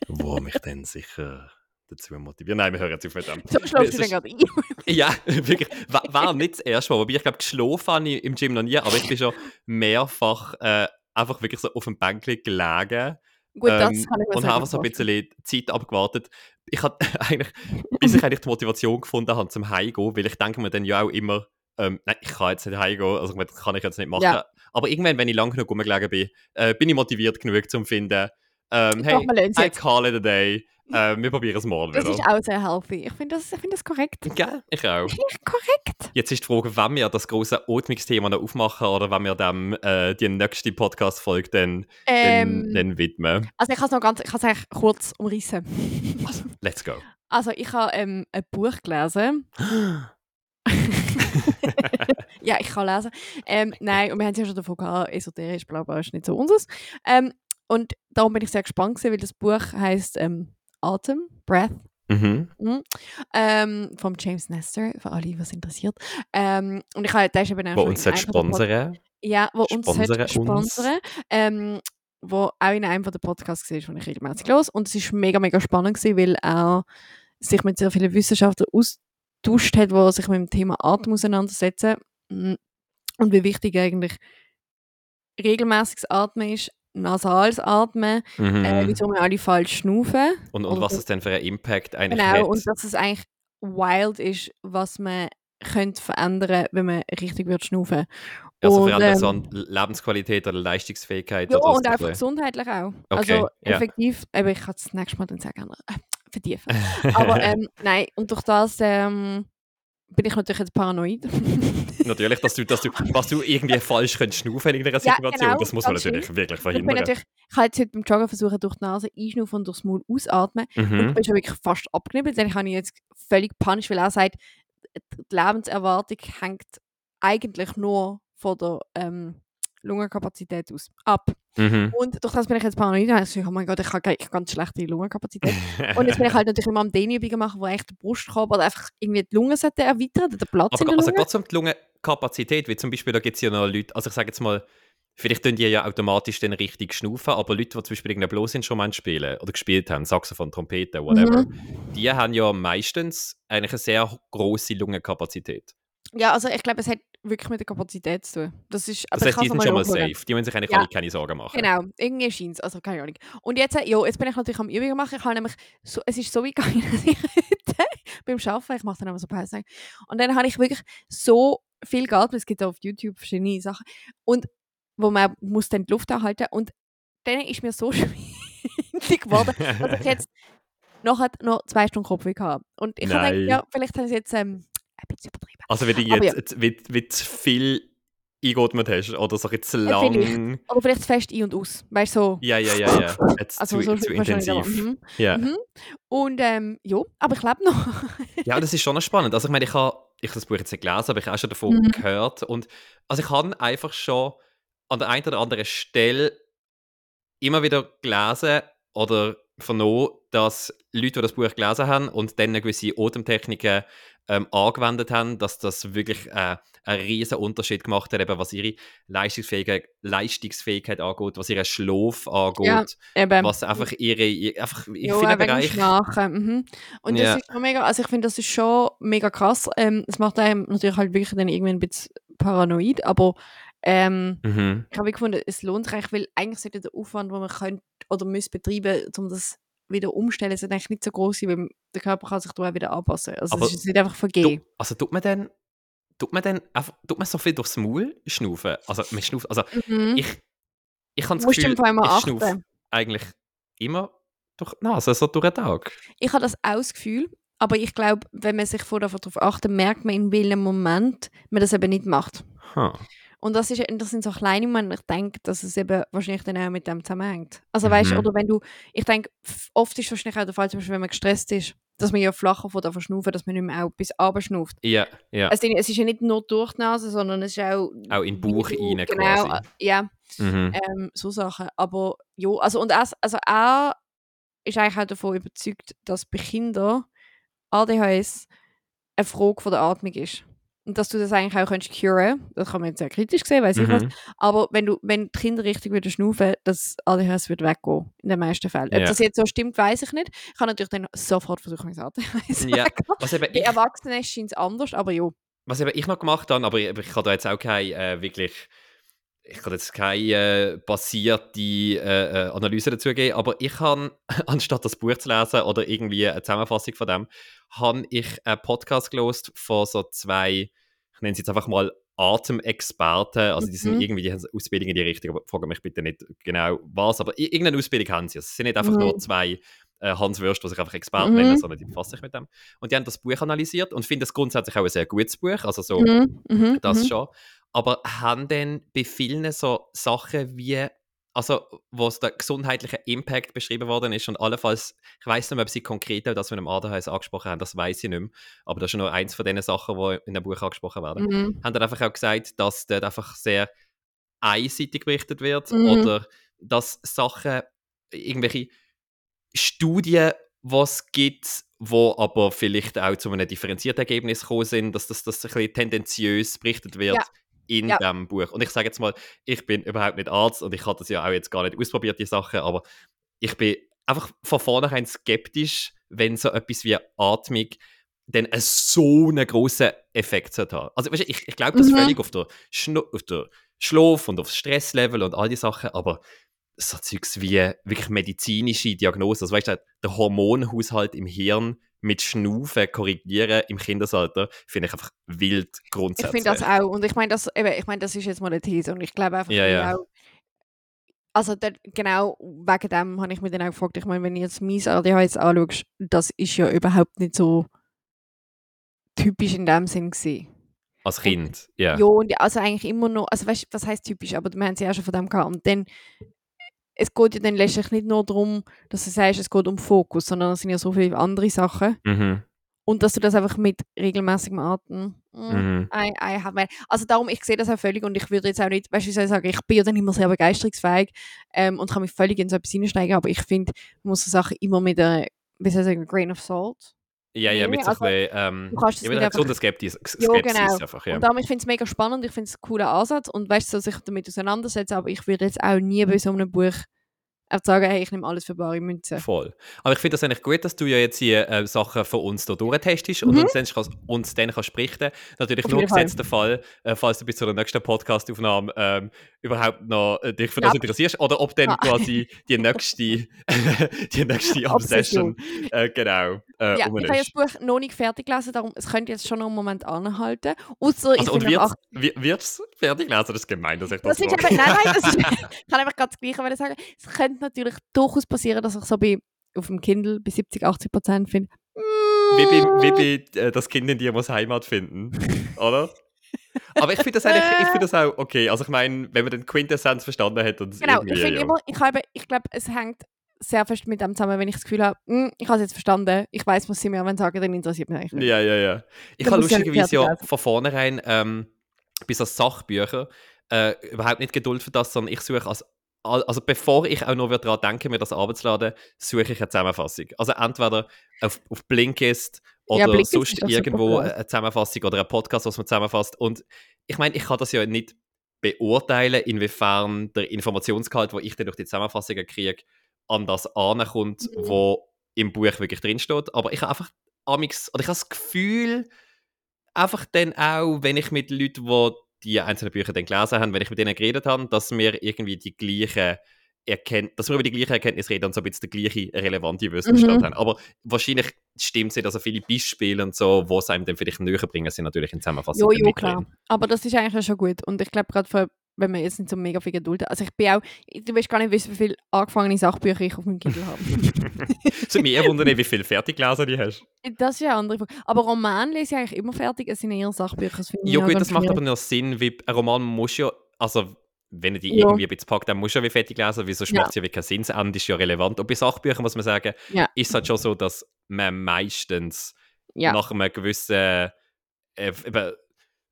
wo mich dann sicher dazu motivieren. Nein, wir hören jetzt auf mit dem. So schläfst du dann ist- gerade ein. [laughs] Ja, wirklich. War, war nicht das erste Mal. Wobei ich glaube, geschlafen habe ich im Gym noch nie, aber ich bin schon mehrfach äh, einfach wirklich so auf dem Bänkchen gelegen Gut, das ähm, kann ich und habe so ein bisschen Zeit abgewartet. Ich hatte [laughs] eigentlich, bis ich eigentlich die Motivation gefunden habe zum Heimgehen, weil ich denke mir dann ja auch immer, ähm, nein, ich kann jetzt nicht heimgehen, also das kann ich jetzt nicht machen. Ja. Aber irgendwann, wenn ich lang genug rumgelegen bin, äh, bin ich motiviert genug zum finden, ähm, hey, I jetzt. call it a day, äh, wir probieren es morgen Das wieder. ist auch sehr healthy. Ich finde das, ich find das korrekt. Gell? Ich auch. Ich korrekt. Jetzt ist die Frage, wann wir das große Atmungsthema noch aufmachen oder wenn wir dem äh, die nächste Podcast-Folge dann, Ähm, dann, dann widmen. also ich kann es noch ganz, ich kann es eigentlich kurz umrissen. Also, let's go. Also ich habe ähm, ein Buch gelesen. [gasps] [laughs] ja, ich kann lesen. Ähm, nein, und wir haben es ja schon davon gehabt, esoterisch, bla bla, ist nicht so unseres. Ähm, und darum bin ich sehr gespannt gewesen, weil das Buch heißt ähm, Atem, Breath, mhm. ähm, vom James Nestor, für alle, was interessiert. Ähm, und ich habe, der ist eben auch Wo uns sponsern. Ja, wo sollte uns. sponsern. Ähm, wo auch in einem von den Podcasts war, den ich regelmäßig los. Und es ist mega, mega spannend gewesen, weil er sich mit sehr vielen Wissenschaftlern austauscht hat, die sich mit dem Thema Atem auseinandersetzen. Mm. Und wie wichtig eigentlich regelmäßiges Atmen ist, nasales Atmen, Mhm. äh, wieso wir alle falsch schnaufen. und, und oder was es denn für einen Impact eigentlich Genau, hat. und dass es eigentlich wild ist, was man könnte verändern, wenn man richtig wird schnaufen. also und, vor allem ähm, so an Lebensqualität oder Leistungsfähigkeit. Ja, oder und einfach gesundheitlich auch. Okay, also ja. effektiv, eben, ich kann es das nächste Mal dann äh, vertiefen. [laughs] Aber ähm, nein, und durch das ähm, bin ich natürlich jetzt paranoid. [laughs] Natürlich, dass du, dass du, was du irgendwie falsch könntest schnaufen in irgendeiner Ja, Situation, genau, das muss man natürlich schlimm. wirklich ich, verhindern. natürlich, ich habe jetzt heute beim Joggen versucht, durch die Nase einschnaufen und durchs Maul ausatmen. Und Mhm. ich bin schon wirklich fast abgeknibbelt. Denn ich habe ihn jetzt völlig panisch, weil er sagt, die Lebenserwartung hängt eigentlich nur von der ähm, Lungenkapazität aus ab. Mhm. Und durch das bin ich jetzt paranoid. Und ich so, oh mein Gott, ich habe ganz schlechte Lungenkapazität. [laughs] Und jetzt bin ich halt natürlich immer am Dehnübungen machen, wo echt der Brustkorb oder einfach irgendwie die Lunge sollte erweitern, oder der Platz in Aber der also Lunge. gerade so um die Lungenkapazität, wie zum Beispiel, da gibt es ja noch Leute, also ich sage jetzt mal, vielleicht tun die ja automatisch dann richtig schnaufen, aber Leute, die zum Beispiel irgendein Bloßinstrument spielen oder gespielt haben, Saxophon, Trompete, whatever, Mhm. die haben ja meistens eigentlich eine sehr große Lungenkapazität. Ja, also ich glaube, es hat wirklich mit der Kapazität zu tun. Das ist, Das aber ich heißt, die sind schon mal safe. Die müssen sich eigentlich Ja. keine Sorgen machen. Genau, irgendwie scheint es, also keine Ahnung. Und jetzt, äh, ja, jetzt bin ich natürlich am Übungen machen. Ich habe nämlich, so, es ist so wie [laughs] gegangen, dass ich heute beim Arbeiten, ich mache dann immer so Pausen, und dann habe ich wirklich so viel geatmet, es gibt auf YouTube verschiedene Sachen, und wo man muss dann die Luft anhalten und dann ist mir so [laughs] schwindelig geworden, dass ich jetzt [laughs] noch, noch zwei Stunden Kopfweh hatte. Und ich habe gedacht, ja, vielleicht habe ich es jetzt ähm, ein bisschen übertrieben. Also wenn du jetzt, jetzt wie, wie zu viel eingeatmet hast oder so jetzt Ja, vielleicht. lang... Oder vielleicht zu fest ein und aus, weißt du, so. Ja, ja, ja, ja. [laughs] Jetzt Also zu, so zu intensiv. Mhm. Ja. Mhm. Und ähm, ja, aber ich lebe noch. [laughs] ja, das ist schon noch spannend. Also ich meine, ich habe ich habe das Buch jetzt nicht gelesen, aber ich habe auch schon davon Mhm. gehört. Und also ich habe einfach schon an der einen oder anderen Stelle immer wieder gelesen oder vernommen, dass Leute, die das Buch gelesen haben und dann gewisse Atemtechniken ähm, angewendet haben, dass das wirklich äh, einen riesen Unterschied gemacht hat, eben was ihre Leistungsfähigkeit, Leistungsfähigkeit angeht, was ihren Schlaf angeht, Ja, was einfach ihre, ihr- einfach in ja, vielen Bereichen... Mhm. Und das Ja. ist schon mega, also ich finde, das ist schon mega krass. Ähm, es macht einem natürlich halt wirklich dann irgendwie ein bisschen paranoid, aber ähm, Mhm. ich habe gefunden, es lohnt sich weil eigentlich sollte der Aufwand, den man könnte oder müsste betreiben, um das wieder umstellen, sollte eigentlich nicht so groß sein, weil der Körper kann sich da auch wieder anpassen. Also es ist nicht einfach vergehen. Also tut man dann, tut man dann einfach, tut man so viel durchs Maul schnaufen? Also man schnauft, also Mhm. ich, ich habe das musst Gefühl, ich schnaufe eigentlich immer durch die Nase, so durch den Tag. Ich habe das auch das Gefühl, aber ich glaube, wenn man sich vorher darauf achtet, merkt man, in welchem Moment man das eben nicht macht. Huh. Und das, ist, das sind so kleine Momente, ich denke, dass es eben wahrscheinlich dann auch mit dem zusammenhängt. Also weißt du, Mhm. oder wenn du, ich denke, oft ist wahrscheinlich auch der Fall, zum Beispiel, wenn man gestresst ist, dass man ja flacher von der verschnaufen, dass man nicht mehr auch bis runter schnauft. Ja, ja. Also, es ist ja nicht nur durch die Nase, sondern es ist auch... Auch in den Bauch rein Genau, quasi. äh, ja, Mhm. ähm, so Sachen. Aber ja, also und er, also er ist eigentlich auch davon überzeugt, dass bei Kindern ADHS eine Frage von der Atmung ist. Und dass du das eigentlich auch könntest curen. Das kann man jetzt sehr kritisch sehen, weiß ich was. Mhm. Aber wenn du, wenn die Kinder richtig wieder schnaufen, das ADHS wird weggehen. In den meisten Fällen. Ob Ja. das jetzt so stimmt, weiß ich nicht. Ich kann natürlich dann sofort versuchen, mein ADHS [laughs] Ja. Was eben Bei Erwachsenen scheint es anders, aber ja. was eben ich noch gemacht habe, aber ich, ich habe da jetzt auch keine äh, wirklich, ich kann jetzt keine äh, basierte äh, äh, Analyse dazu geben, aber ich habe, [laughs] anstatt das Buch zu lesen oder irgendwie eine Zusammenfassung von dem, habe ich einen Podcast gelost von so zwei, ich nenne es jetzt einfach mal Atemexperten, also die sind Mhm. irgendwie, die haben Ausbildung in die Richtung, aber frage mich bitte nicht genau was, aber irgendeine Ausbildung haben sie. Es sind nicht einfach Mhm. nur zwei äh, Hans Würst, die sich einfach Experten Mhm. nennen, sondern die befassen sich mit dem. Und die haben das Buch analysiert und finden es grundsätzlich auch ein sehr gutes Buch, also so Mhm, mhm, das mhm. schon. Aber haben dann bei vielen so Sachen wie, also wo der gesundheitliche Impact beschrieben worden ist und allenfalls, ich weiß nicht mehr, ob sie konkret das mit dem ADHS angesprochen haben, das weiß ich nicht mehr, aber das ist nur eins von den Sachen, die in dem Buch angesprochen werden. Mhm. Haben dann einfach auch gesagt, dass dort einfach sehr einseitig berichtet wird Mhm. oder dass Sachen, irgendwelche Studien, was gibt, wo aber vielleicht auch zu einem differenzierten Ergebnis gekommen sind, dass das, das ein bisschen tendenziös berichtet wird Ja. In Ja. dem Buch. Und ich sage jetzt mal, ich bin überhaupt nicht Arzt und ich habe das ja auch jetzt gar nicht ausprobiert, die Sachen, aber ich bin einfach von vornherein skeptisch, wenn so etwas wie Atmung dann so einen grossen Effekt haben. Also weißt du, ich, ich glaube das Mhm. völlig auf der, auf der Schlaf und aufs Stresslevel und all die Sachen, aber so Zeugs wie wirklich medizinische Diagnosen, also weißt du, der Hormonhaushalt im Hirn mit Schnaufen korrigieren im Kindesalter, finde ich einfach wild Ich grundsätzlich. finde das auch. Und ich meine, das, eben, ich meine, das ist jetzt mal eine These. Und ich glaube einfach, Ja, ja. auch, also dort, genau wegen dem habe ich mich dann auch gefragt, ich meine, wenn du jetzt mein ADHS anschaust, das ist ja überhaupt nicht so typisch in dem Sinn gewesen. Als Kind, ja. Ja, und also eigentlich immer noch, also weißt du, was heißt typisch, aber wir haben sie auch schon von dem gehabt. Und dann, es geht ja dann letztlich nicht nur darum, dass du sagst, es geht um Fokus, sondern es sind ja so viele andere Sachen. Mhm. Und dass du das einfach mit regelmäßigem Atmen. mm, Mhm. I, I have also darum, ich sehe das auch völlig und ich würde jetzt auch nicht, weißt du, wie soll ich sagen, ich bin ja dann immer sehr begeisterungsfähig ähm, und kann mich völlig in so etwas hineinsteigen, aber ich finde, man muss so Sachen immer mit einer, wie soll ich sagen, grain of salt Ja, ja, mit so also, ein bisschen, ähm, du kannst ja, nicht mit einer einfach- gesunden Skeptis, Skepsis Ja, genau. einfach, ja. Und darum, ich finde es mega spannend, ich finde es einen coolen Ansatz und weißt du, so sich damit auseinandersetzen, aber ich würde jetzt auch nie bei so einem Buch einfach sagen, hey, ich nehme alles für bare Münze. Voll. Aber ich finde das eigentlich gut, dass du ja jetzt hier äh, Sachen von uns hier durchtestest und Mhm. uns dann, kannst, uns dann kannst berichten. Natürlich Auf nur gesetzt der Fall, äh, falls du bis zu der nächsten Podcastaufnahme ähm, überhaupt noch äh, dich für das Ja. interessierst oder ob dann Ja. quasi die [laughs] nächste, [laughs] die nächste Obsession, äh, genau, äh, Ja, um ich habe das Buch noch nicht fertig gelesen, darum es könnte jetzt schon noch einen Moment anhalten. Ich Also, und wird es fertig lesen? Das ist gemein, dass ich das, das ist eben, nein, nein, das [laughs] ist, ich kann einfach ganz das Gleiche sagen. Es könnte natürlich durchaus passieren, dass ich so bei, auf dem Kindle bei 70, 80 Prozent finde. Wie bei, wie bei äh, das Kind in dir muss Heimat finden, oder? Aber ich finde das eigentlich, ich finde das auch okay. Also ich meine, wenn man den Quintessenz verstanden hat und Genau, irgendwie, ich finde ja. immer, ich, habe, ich glaube, es hängt sehr fest mit dem zusammen, wenn ich das Gefühl habe, «Hm, ich habe es jetzt verstanden, ich weiß, was sie mir wollen sagen, dann interessiert mich eigentlich nicht. Ja, ja, ja. Ich Dann habe ja lustigerweise ja von vornherein ähm, bei so Sachbüchern äh, überhaupt nicht Geduld für das, sondern ich suche als al- also bevor ich auch noch daran denke, mir das abzuladen, suche ich eine Zusammenfassung. Also entweder auf, auf Blinkist oder Ja, Blinkist sonst irgendwo eine Zusammenfassung oder ein Podcast, was man zusammenfasst. Und ich meine, ich kann das ja nicht beurteilen, inwiefern der Informationsgehalt, den ich dann durch die Zusammenfassungen kriege, an das ankommt, Mhm. wo im Buch wirklich drinsteht. Aber ich habe einfach amix, oder ich habe das Gefühl, einfach dann auch, wenn ich mit Leuten, die die einzelnen Bücher dann gelesen haben, wenn ich mit denen geredet habe, dass wir irgendwie die gleiche Erkennt dass wir über die gleiche Erkenntnis reden und so ein bisschen den gleichen relevante Wissensstand Mhm. haben. Aber wahrscheinlich stimmt es nicht, also viele Beispiele und so, wo es einem dann vielleicht näher bringen, sind natürlich in Zusammenfassung Jo, jo, klar. drin. Aber das ist eigentlich schon gut. Und ich glaube, gerade für- wenn man jetzt nicht so mega viel Geduld hat. Also ich bin auch, du willst gar nicht wie viele angefangene Sachbücher ich auf meinem Kindle habe. [laughs] Es würde mich eher wundern, wie viele Fertigleser die hast. das ist ja eine andere Frage. Aber Roman lese ich eigentlich immer fertig, es sind eher Sachbücher. Ja gut, das macht aber nur Sinn, weil ein Roman muss ja, also wenn er die Ja. irgendwie ein bisschen packt, dann muss er ja wie fertig lesen, weil sonst Ja. macht es ja wie keinen Sinn. Das Ende ist ja relevant. Und bei Sachbüchern muss man sagen, Ja. ist es halt schon so, dass man meistens Ja. nach einem gewissen äh,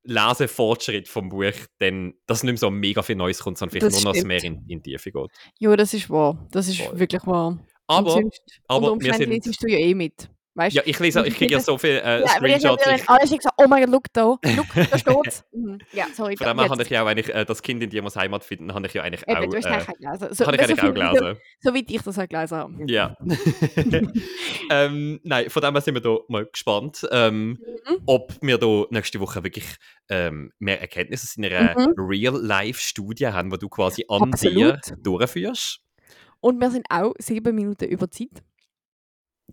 Lesefortschritt vom Buch dann, dass nicht mehr so mega viel Neues kommt, sondern vielleicht Das nur noch mehr in, in die Tiefe geht. ja, das ist wahr. Das ist Voll. wirklich wahr. Aber, und sonst, aber unter wir Umständen sind- du ja eh mit. Weißt ja, ich lese, ich kriege ja [laughs] so viele äh, Ja, ich Screenshots. habe Ich, alles gesagt, oh mein Gott, look da, look, da [laughs] steht's. Mhm. Ja, sorry. von dem habe ich ja auch eigentlich, äh, das Kind in dir muss Heimat finden, habe ich ja eigentlich Eben, auch, du hast äh, gelesen. So, habe ich eigentlich auch [laughs] so, gelesen. So wie ich das auch gelesen habe. Ja. ähm, nein, von dem her sind wir da mal gespannt, ähm, Mhm. ob wir da nächste Woche wirklich ähm, mehr Erkenntnisse in einer Mhm. Real-Life-Studie haben, die du quasi an Absolut. dir durchführst. Und wir sind auch sieben Minuten über Zeit.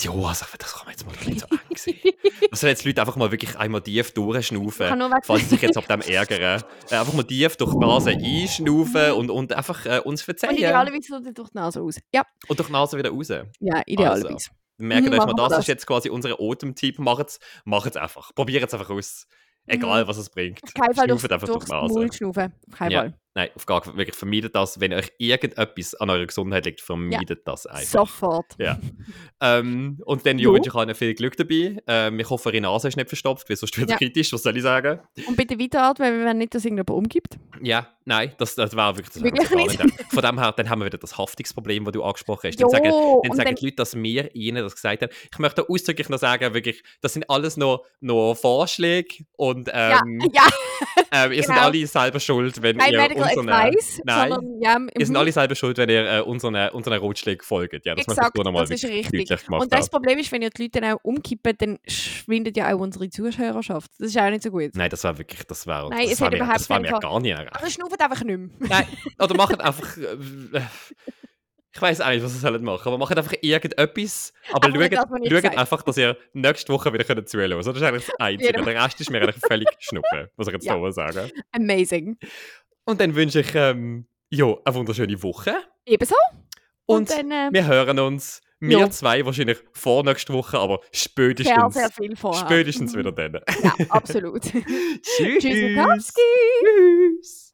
Ja, also das kann man jetzt mal nicht so eng sehen. [laughs] Das sollen jetzt Leute einfach mal wirklich einmal tief durchschnaufen, falls sie sich jetzt [laughs] ab dem ärgern. Äh, einfach mal tief durch die Nase einschnaufen und, und einfach äh, uns Und verzeihen. idealerweise so durch die Nase aus. Ja, Und durch die Nase wieder raus. ja idealerweise. Merkt Mhm, euch mal, das, das. ist jetzt quasi unser Atemtipp. Macht es macht's einfach. Probiert es einfach aus. Egal, was es bringt. Auf keinen Fall durchs, einfach durch die Nase. Schnaufen. Auf keinen Ja. Fall. Nein, auf gar keinen Wirklich, vermeidet das. Wenn euch irgendetwas an eurer Gesundheit liegt, vermeidet das einfach. Sofort. Ja. Ähm, und dann ja, Jo. wünsche ich euch viel Glück dabei. Ähm, ich hoffe, eure Nase ist nicht verstopft, weil sonst wird Ja. kritisch. Was soll ich sagen? Und bitte weiteratmen, weil wir wollen nicht, dass irgendjemand umgibt. Ja, nein, das, das war wirklich, das Wirklich nicht? nicht. Von dem her, dann haben wir wieder das Haftungsproblem, das du angesprochen hast. Jo, Dann sagen, dann sagen dann- die Leute, dass wir ihnen das gesagt haben. Ich möchte ausdrücklich noch sagen, wirklich, das sind alles noch, noch Vorschläge und Ja, ähm, ja, [laughs] ähm, ihr seid genau. alle selber schuld, wenn kein ihr unseren, Advice, Nein. sondern ja, ihr seid alle selber schuld, wenn ihr äh, unseren, unseren Ratschlägen folgt. Ja, das Exakt, nur noch mal das ist richtig. Und das. Problem ist, wenn ihr die Leute dann auch umkippen, dann schwindet ja auch unsere Zuhörerschaft. Das ist auch nicht so gut. Nein, das war wirklich, das war, Nein, das hat mir, überhaupt das war keinen mir gar nicht recht. Also schnauft einfach nicht mehr. Nein, oder macht einfach. Äh, ich weiß auch nicht, was ihr sollt machen, aber macht einfach irgendetwas. Aber nicht das, schaut, schaut einfach, dass ihr nächste Woche wieder könnt zuhören könnt. Das ist eigentlich das Einzige. Genau. Der Rest ist mir eigentlich völlig [laughs] schnuppe, muss ich jetzt Ja. so sagen. Amazing. Und dann wünsche ich ähm, ja, eine wunderschöne Woche. Ebenso. Und, Und, dann äh, wir hören uns, wir Ja. zwei wahrscheinlich vor nächste Woche, aber sehr, spätestens, sehr viel vorher. spätestens Mhm. wieder dann. Ja, absolut. [laughs] [laughs] Tschüss. Tschüss. Tschüss.